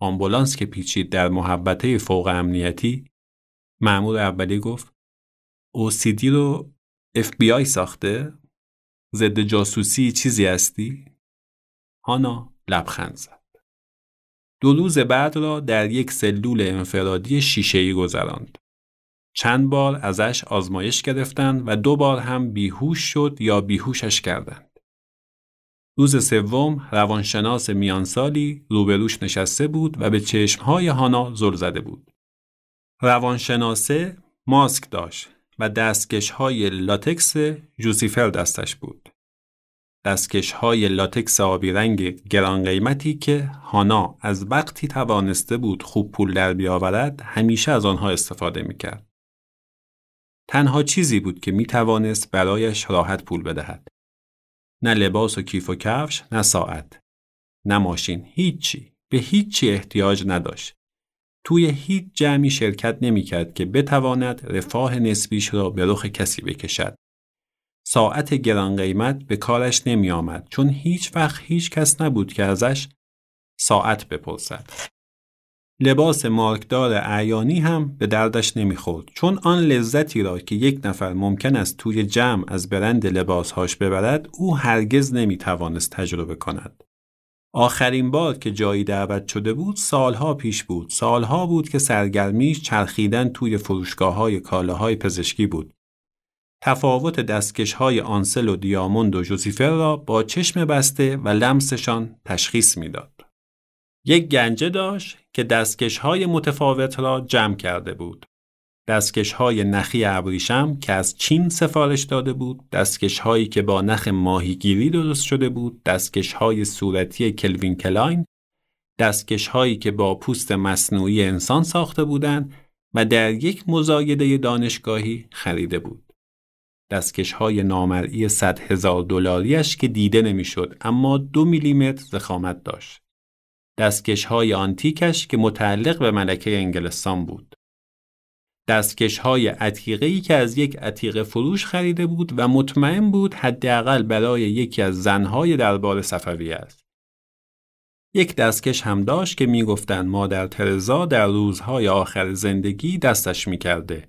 آمبولانس که پیچید در محبته فوق امنیتی معمول اولی گفت اوسیدی رو FBI ساخته؟ ضد جاسوسی چیزی هستی؟ هانا لبخند زد. دو روز بعد را در یک سلول انفرادی شیشه‌ای گذراند. چند بار ازش آزمایش گرفتند و دو بار هم بیهوش شد یا بیهوشش کردند. روز سوم روانشناس میانسالی روبروش نشسته بود و به چشمهای هانا زل زده بود. روانشناسه ماسک داشت و دستکش های لاتکس جوسیفر دستش بود. دستکش های لاتکس آبی رنگ گران قیمتی که هانا از وقتی توانسته بود خوب پول در بیاورد همیشه از آنها استفاده می‌کرد. تنها چیزی بود که می توانست برایش راحت پول بدهد. نه لباس و کیف و کفش، نه ساعت. نه ماشین، هیچی. به هیچی احتیاج نداشت. توی هیچ جمعی شرکت نمی کرد که بتواند رفاه نسبیش را به رخ کسی بکشد. ساعت گران قیمت به کارش نمی آمد چون هیچ وقت هیچ کس نبود که ازش ساعت بپرسد. لباس مارکدار اعیانی هم به دردش نمی‌خورد چون آن لذتی را که یک نفر ممکن است توی جمع از برند لباسهاش ببرد او هرگز نمی‌توانست تجربه کند. آخرین بار که جایی دعوت شده بود سالها پیش بود. سالها بود که سرگرمیش چرخیدن توی فروشگاه های کالاهای پزشکی بود. تفاوت دستکش های Ansell و Diamond و جوزیفر را با چشم بسته و لمسشان تشخیص می‌داد. یک گنجه داشت که دستکش های متفاوت را جمع کرده بود. دستکش های نخی ابریشم که از چین سفارش داده بود، دستکش هایی که با نخ ماهیگیری درست شده بود، دستکش های صورتی Calvin Klein، دستکش هایی که با پوست مصنوعی انسان ساخته بودند و در یک مزایده دانشگاهی خریده بود. دستکش های نامرئی 100 هزار دلاریش که دیده نمی‌شد اما دو میلیمتر زخامت داشت. دستکش های آنتیکش که متعلق به ملکه انگلستان بود. دستکش های عتیقه که از یک عتیقه فروش خریده بود و مطمئن بود حداقل برای یکی از زنهای دربار صفوی است. یک دستکش هم داشت که می‌گفتند مادر ترزا در روزهای آخر زندگی دستش می‌کرده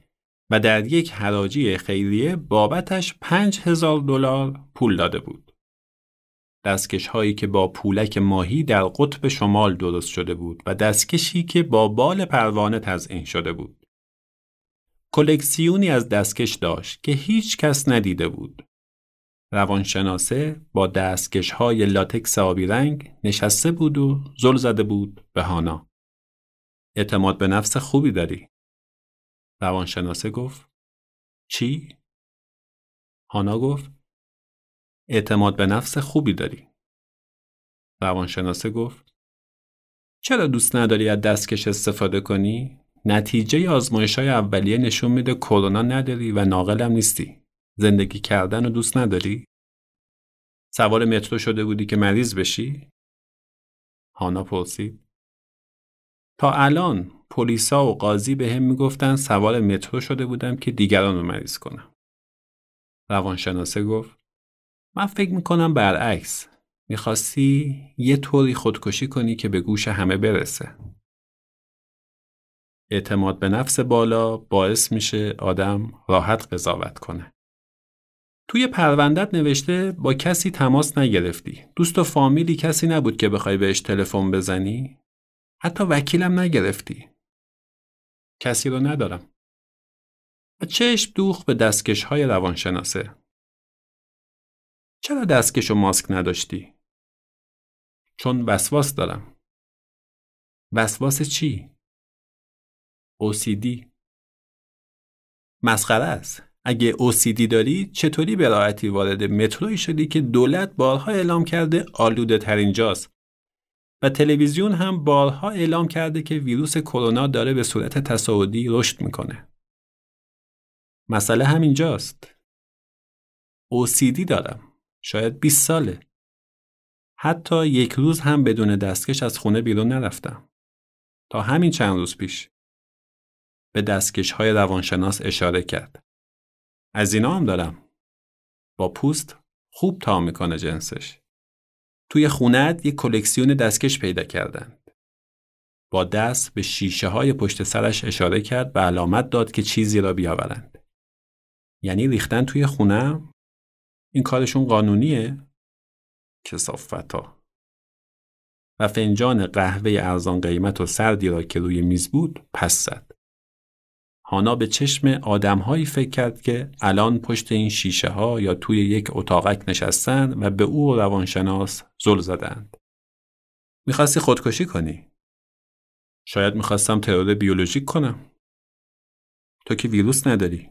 و در یک حراجی خیریه بابتش پنج هزار دلار پول داده بود. دستکش هایی که با پولک ماهی در قطب شمال درست شده بود و دستکشی که با بال پروانه تزئین شده بود. کلکسیونی از دستکش داشت که هیچ کس ندیده بود. روانشناسه با دستکش های لاتکس آبی رنگ نشسته بود و زل زده بود به هانا. اعتماد به نفس خوبی داری. روانشناسه گفت چی؟ هانا گفت اعتماد به نفس خوبی داری. روانشناسه گفت چرا دوست نداری از دستکش استفاده کنی؟ نتیجه آزمایش های اولیه نشون میده کرونا نداری و ناقلم نیستی. زندگی کردن رو دوست نداری؟ سوار مترو شده بودی که مریض بشی؟ هانا پرسید. تا الان پلیسا و قاضی به هم می‌گفتن سوار مترو شده بودم که دیگران رو مریض کنم. روانشناسه گفت من فکر می‌کنم برعکس می‌خواستی یه طوری خودکشی کنی که به گوش همه برسه. اعتماد به نفس بالا باعث میشه آدم راحت قضاوت کنه. توی پروندت نوشته با کسی تماس نگرفتی. دوست و فامیلی کسی نبود که بخوای بهش تلفن بزنی؟ حتی وکیلم نگرفتی. کسی رو ندارم. و چشم دوخ به دستکش های روانشناسه. چرا دستکش و ماسک نداشتی؟ چون وسواس دارم. وسواس چی؟ OCD مسخره است. اگه OCD داری چطوری به راحتی وارد متروی شدی که دولت بارها اعلام کرده آلوده ترین جاست و تلویزیون هم بارها اعلام کرده که ویروس کرونا داره به صورت تصاعدی رشد می‌کنه. مسئله همینجاست. OCD دارم. شاید 20 ساله. حتی یک روز هم بدون دستکش از خونه بیرون نرفتم. تا همین چند روز پیش. به دستکش های روانشناس اشاره کرد. از اینا هم دارم. با پوست خوب تا می‌کنه جنسش. توی خونت یک کلکسیون دستکش پیدا کردند. با دست به شیشه های پشت سرش اشاره کرد و علامت داد که چیزی را بیاورند. یعنی ریختن توی خونم؟ این کارشون قانونیه؟ کسافتا. و فنجان قهوه ارزان قیمت و سردی را که روی میز بود پس زد. هانا به چشم آدمهایی فکر کرد که الان پشت این شیشه ها یا توی یک اتاقک نشستن و به او و روانشناس زل زدند. می‌خواستی خودکشی کنی؟ شاید می‌خواستم ترور بیولوژیک کنم. تو که ویروس نداری.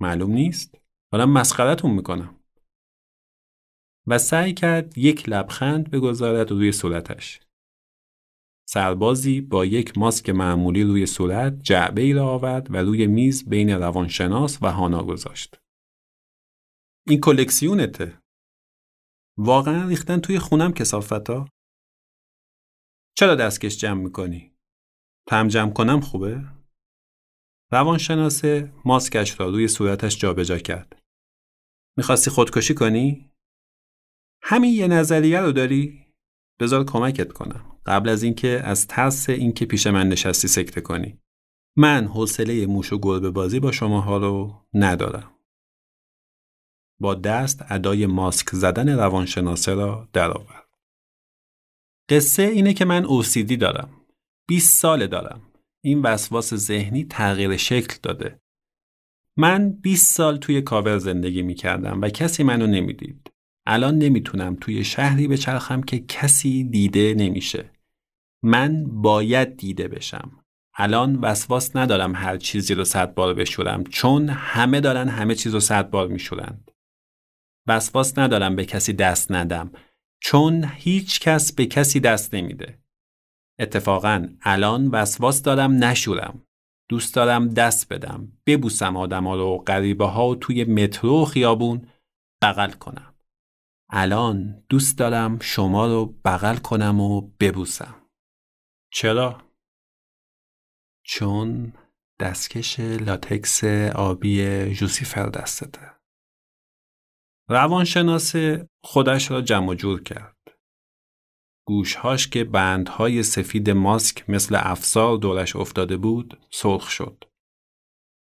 معلوم نیست. دارم مسخرتون می‌کنم. و سعی کرد یک لبخند بگذارد روی صورتش. سربازی با یک ماسک معمولی روی صورت جعبه ای را آورد و روی میز بین روانشناس و هانا گذاشت. این کلکسیونته. واقعا ریختن توی خونم کسافتا؟ چرا دستکش جمع می‌کنی؟ تم جمع کنم خوبه؟ روانشناسه ماسکش را روی صورتش جابجا کرد. می‌خواستی خودکشی کنی؟ همین یه نظریه رو داری؟ بذار کمکت کنم. قبل از اینکه از ترس اینکه پیش من نشستی سکته کنی. من حوصله موش و گربه بازی با شماها رو ندارم. با دست ادای ماسک زدن روانشناسه را درآورد. قصه اینه که من اوسیدی دارم. 20 ساله دارم. این وسواس ذهنی تغییر شکل داده. من 20 سال توی کاور زندگی می کردم و کسی منو نمی‌دید. الان نمی‌تونم توی شهری بچرخم که کسی دیده نمیشه. من باید دیده بشم. الان وسواس ندارم هر چیزی رو صد بار بشورم چون همه دارن همه چیز رو صد بار میشورند. وسواس ندارم به کسی دست ندم چون هیچ کس به کسی دست نمیده. اتفاقا الان وسواس دارم نشورم. دوست دارم دست بدم. ببوسم آدم ها رو غریبه ها توی مترو و خیابون بغل کنم. الان دوست دارم شما رو بغل کنم و ببوسم چرا؟ چون دستکش لاتکس آبی جوسیفر دستته. روانشناس خودش را جمع جور کرد. گوشهاش که بندهای سفید ماسک مثل افسار دورش افتاده بود سرخ شد.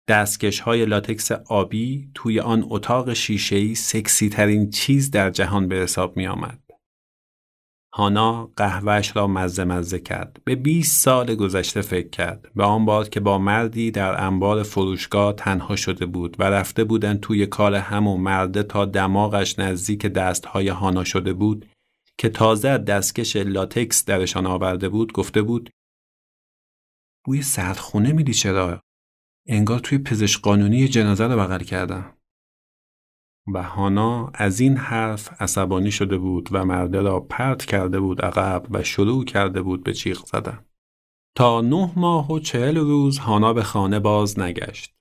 دستکش های لاتکس آبی توی آن اتاق شیشه‌ای سکسی ترین چیز در جهان به حساب می آمد. هانا قهوهش را مزه مزه کرد. به 20 سال گذشته فکر کرد. به آن بار که با مردی در انبار فروشگاه تنها شده بود و رفته بودن توی کار همون مرده تا دماغش نزدیک دستهای هانا شده بود که تازه دستکش لاتکس درشان آورده بود گفته بود بوی سردخونه میدی چرا؟ انگار توی پزشک قانونی جنازه رو بغل کردم. و هانا از این حرف عصبانی شده بود و مرده را پرت کرده بود عقب و شروع کرده بود به چیغ زدن. تا نه ماه و چهل روز هانا به خانه باز نگشت.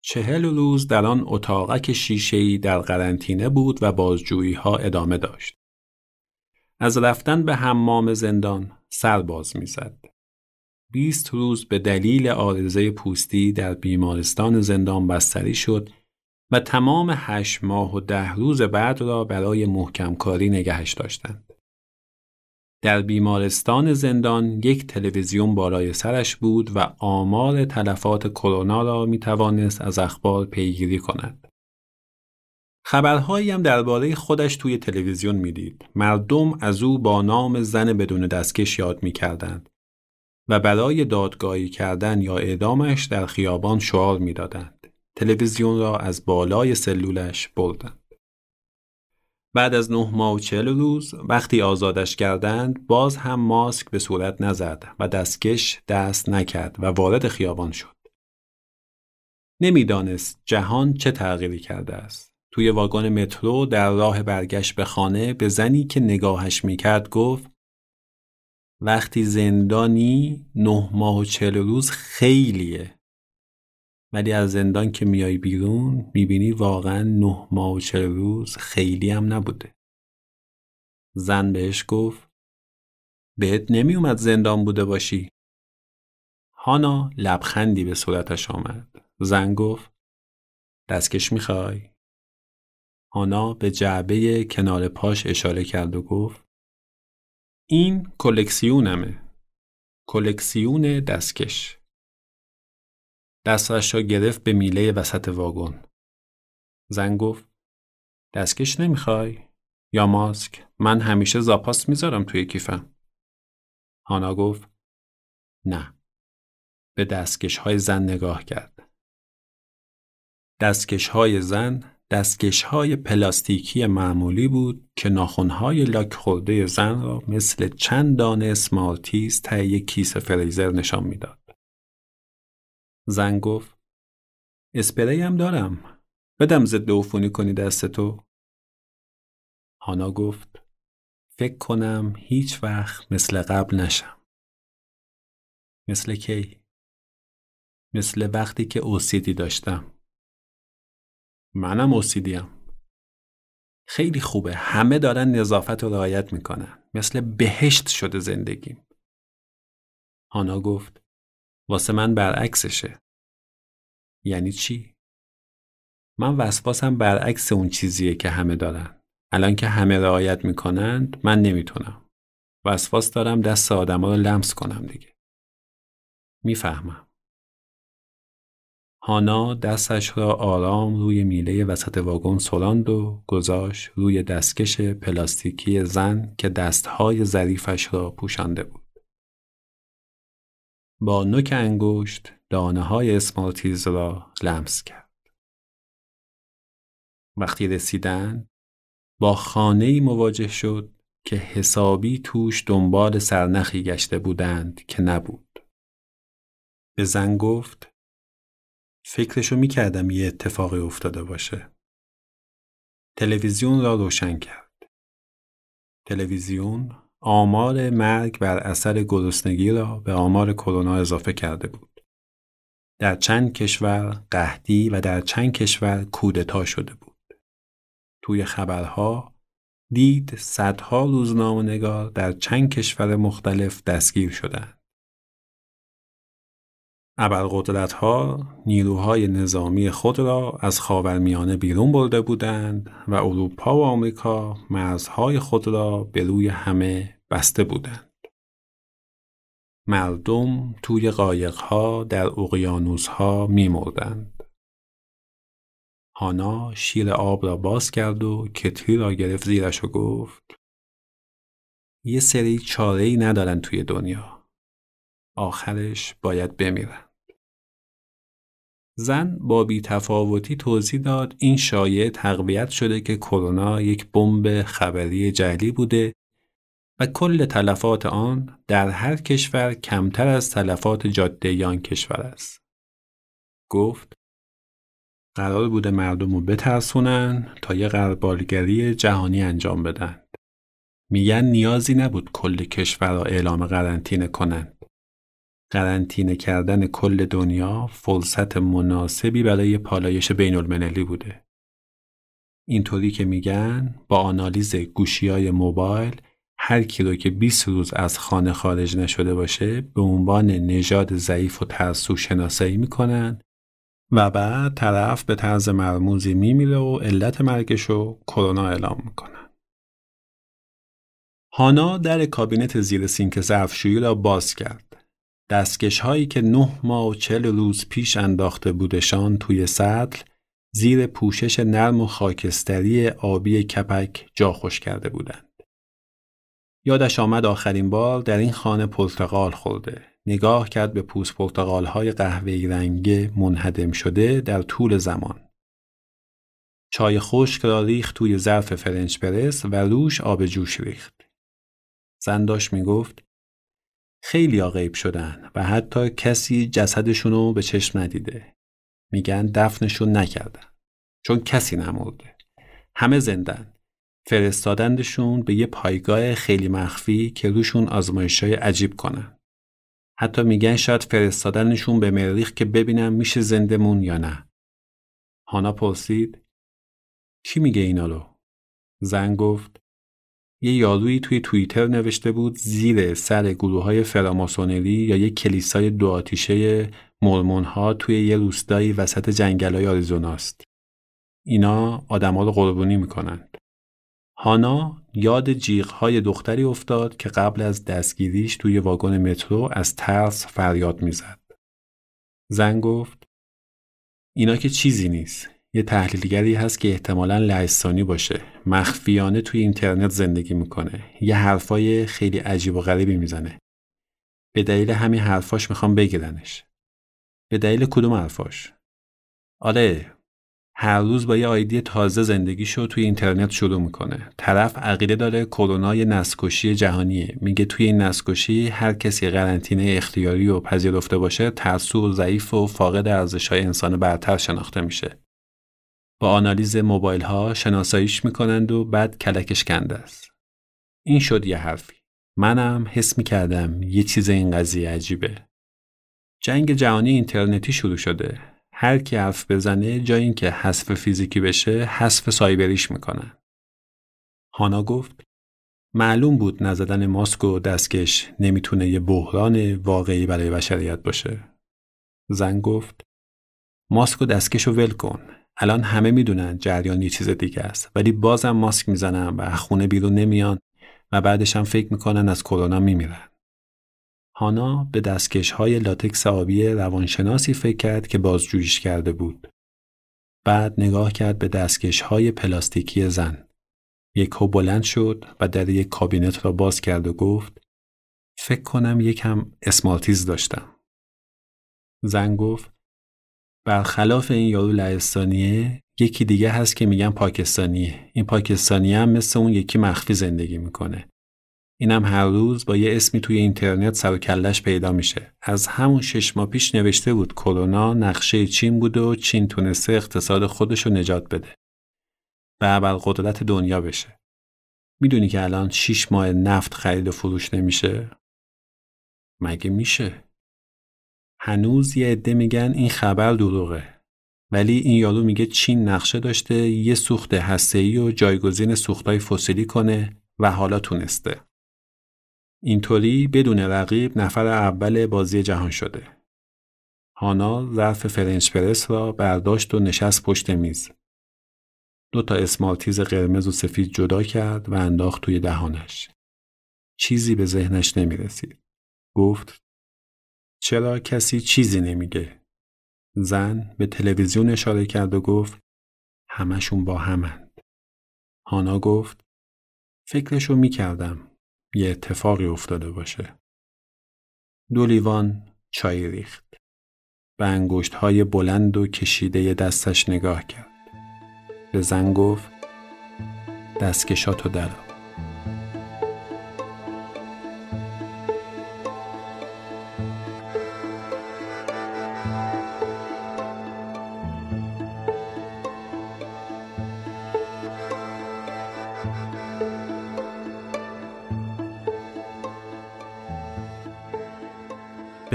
چهل روز در آن اتاقک شیشه‌ای در قرنطینه بود و بازجویی ها ادامه داشت. از رفتن به حمام زندان سر باز می‌زد. بیست روز به دلیل آرزه پوستی در بیمارستان زندان بستری شد و تمام هشت ماه و ده روز بعد را برای محکم کاری نگهش داشتند. در بیمارستان زندان یک تلویزیون بالای سرش بود و آمار تلفات کرونا را می توانست از اخبار پیگیری کند. خبرهایی هم درباره خودش توی تلویزیون می‌دید. مردم از او با نام زن بدون دستکش یاد می‌کردند و برای دادگاهی کردن یا اعدامش در خیابان شعار می‌دادند. تلویزیون را از بالای سلولش بردند. بعد از نه ماه و چهل روز وقتی آزادش کردند باز هم ماسک به صورت نزد و دستکش دست نکرد و وارد خیابان شد. نمی‌دانست جهان چه تغییری کرده است. توی واگن مترو در راه برگشت به خانه به زنی که نگاهش می‌کرد گفت وقتی زندانی نه ماه و چهل روز خیلیه. ولی از زندان که میای بیرون می‌بینی واقعا نه ماه و چهل روز خیلی هم نبوده. زن بهش گفت بهت نمیومد زندان بوده باشی. هانا لبخندی به صورتش آمد. زن گفت دستکش می‌خوای؟ هانا به جعبه کنار پاش اشاره کرد و گفت این کلکسیونمه. کلکسیون دستکش. دستش را گرفت به میله وسط واگن. زن گفت دستکش نمی‌خوای؟ یا ماسک؟ من همیشه زاپاس می‌ذارم توی کیفم. هانا گفت نه. به دستکش های زن نگاه کرد. دستکش های زن دستکش های پلاستیکی معمولی بود که ناخونهای لاک خورده زن را مثل چند دانه سمارتیز ته کیسه فریزر نشان می‌داد. زن گفت اسپری هم دارم. بدم ضد عفونی کنی دست تو. هانا گفت فکر کنم هیچ وقت مثل قبل نشم. مثل کی؟ مثل وقتی که اوسیدی داشتم. منم اوسیدیم. خیلی خوبه. همه دارن نظافت رو رعایت می‌کنن. مثل بهشت شده زندگیم. هانا گفت واسه من برعکسشه. یعنی چی؟ من وسواسم برعکس اون چیزیه که همه دارن. الان که همه رعایت می‌کنند من نمی‌تونم. وسواس دارم دست آدما رو لمس کنم دیگه. می‌فهمم. هانا دستش را آرام روی میله وسط واگن سراند و گذاشت روی دستکش پلاستیکی زن که دستهای ظریفش را پوشانده بود. با نوک انگشت دانه های اسمارتیز را لمس کرد. وقتی رسیدن با خانه مواجه شد که حسابی توش دنبال سرنخی گشته بودند که نبود. به زن گفت فکرشو می‌کردم یه اتفاقی افتاده باشه. تلویزیون را روشن کرد. تلویزیون آمار مرگ بر اثر گرسنگی را به آمار کرونا اضافه کرده بود. در چند کشور قحطی و در چند کشور کودتا شده بود. توی خبرها دید صدها روزنامه نگار در چند کشور مختلف دستگیر شدند. ابرقدرتها نیروهای نظامی خود را از خاورمیانه بیرون برده بودند و اروپا و آمریکا مرزهای خود را به روی همه بسته بودند. مردم توی قایقها در اقیانوسها میمردند. هانا شیر آب را باز کرد و کتری را گرفت زیرش و گفت یه سری چاره ای ندارن توی دنیا. آخرش باید بمیرن. زن با بیتفاوتی توضیح داد این شایعه تقویت شده که کرونا یک بمب خبری جعلی بوده و کل تلفات آن در هر کشور کمتر از تلفات جاده آن کشور است. گفت قرار بوده مردم رو بترسونن تا یه قربالگری جهانی انجام بدن. میگن نیازی نبود کل کشور را اعلام قرنطینه کنند. قرنطینه کردن کل دنیا فرصت مناسبی برای پالایش بین المللی بوده. اینطوری که میگن با آنالیز گوشی های موبایل هر کی رو که 20 روز از خانه خارج نشده باشه به عنوان نژاد ضعیف و ترسو شناسایی می‌کنن و بعد طرف به طرز مرموزی میمیره و علت مرگش رو کرونا اعلام می‌کنن. هانا در کابینت زیر سینک ظرفشویی را باز کرد. دستکش هایی که نه ماه و چل روز پیش انداخته بودشان توی سطل زیر پوشش نرم و خاکستری آبی کپک جا خوش کرده بودند. یادش آمد آخرین بار در این خانه پرتقال خورده. نگاه کرد به پوست پرتقال های قهوه‌ای رنگ منهدم شده در طول زمان. چای خشک را ریخت توی ظرف فرنچ پرس و روش آب جوش ریخت. زنداش می گفت خیلی غیب شدن و حتی کسی جسدشون رو به چشم ندیده. میگن دفنشون نکردن. چون کسی نمورده. همه زندن. فرستادندشون به یه پایگاه خیلی مخفی که روشون آزمایش های عجیب کنن. حتی میگن شاید فرستادنشون به مریخ که ببینم میشه زندمون یا نه. هانا پرسید کی میگه اینا رو؟ زن گفت یه یارویی توی توییتر نوشته بود زیر سر گروه های فراماسونری یا یه کلیسای دو آتیشه مرمون ها توی یه روستایی وسط جنگل های آریزوناست. اینا آدما رو قربونی می‌کنند. هانا یاد جیغ های دختری افتاد که قبل از دستگیریش توی واگن مترو از ترس فریاد می‌زد. زن گفت اینا که چیزی نیست. یه تحلیلگری هست که احتمالا لهستانی باشه. مخفیانه توی اینترنت زندگی می‌کنه. یه حرفای خیلی عجیب و غریبی می‌زنه. به دلیل همین حرفاش می‌خوام بگیرنش. به دلیل کدوم حرفاش؟ آره هر روز با یه آیدی تازه زندگیشو توی اینترنت شروع می‌کنه. طرف عقیده داره کرونا یه نسکشی جهانیه. میگه توی این نسکشی هر کسی قرنطینه اختیاری و پذیرفته باشه ترسو و ضعیف و فاقد ارزشهای انسان برتر شناخته میشه. با آنالیز موبایل ها شناساییش می‌کنند و بعد کلکش کنده است. این شد یه حرفی. منم حس می‌کردم یه چیز این قضیه عجیبه. جنگ جهانی اینترنتی شروع شده. هر کی حرف بزنه جای اینکه حذف فیزیکی بشه حذف سایبریش می‌کنن. هانا گفت معلوم بود نزدن ماسک و دستکش نمی‌تونه یه بحران واقعی برای بشریت باشه. زن گفت ماسک و دستکش رو ول کن. الان همه می‌دونن جریان یه چیز دیگه است ولی بازم ماسک می‌زنن و خونه بیرون نمیان و بعدش هم فکر می‌کنن از کرونا میمیرن. هانا به دستکش های لاتکس آبی روانشناسی فکر کرد که بازجوییش کرده بود. بعد نگاه کرد به دستکش های پلاستیکی زن. یک بلند شد و در یک کابینت را باز کرد و گفت فکر کنم یکم اسمالتیز داشتم. زن گفت برخلاف این یارو لهستانیه یکی دیگه هست که میگن پاکستانیه. این پاکستانی هم مثل اون یکی مخفی زندگی می‌کنه. اینم هر روز با یه اسمی توی اینترنت سر و کلش پیدا میشه. از همون شش ماه پیش نوشته بود کرونا نقشه چین بود و چین تونسته اقتصاد خودش رو نجات بده. و قدرت دنیا بشه. می‌دونی که الان شیش ماه نفت خرید و فروش نمیشه؟ مگه میشه؟ هنوز یه عده میگن این خبر دروغه ولی این یارو میگه چین نقشه داشته یه سوخت هسته‌ای و جایگزین سوختای فسیلی کنه و حالا تونسته. اینطوری بدون رقیب نفر اول بازی جهان شده. هانا ظرف فرنچ پرس را برداشت و نشست پشت میز. دو تا اسمالتیز قرمز و سفید جدا کرد و انداخت توی دهانش. چیزی به ذهنش نمی رسید. گفت چرا کسی چیزی نمیگه؟ زن به تلویزیون اشاره کرد و گفت همشون با همند. هانا گفت فکرشو می‌کردم یه اتفاقی افتاده باشه. دو لیوان چای ریخت. به انگشت های بلند و کشیده دستش نگاه کرد. به زن گفت دستکشاتو درا.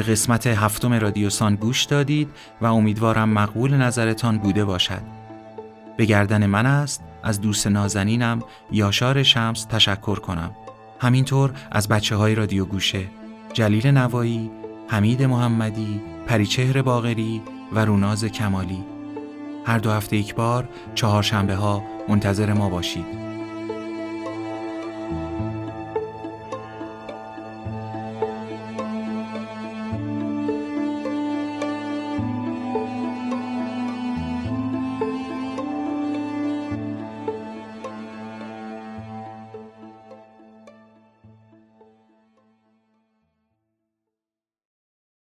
قسمت هفتم رادیوسان گوش دادید و امیدوارم مقبول نظرتان بوده باشد. به گردن من است از دوست نازنینم یاشار شمس تشکر کنم. همینطور از بچه های رادیو گوشه جلیل نوایی، حمید محمدی، پریچهر باغری و روناز کمالی. هر دو هفته یک بار چهارشنبه ها منتظر ما باشید.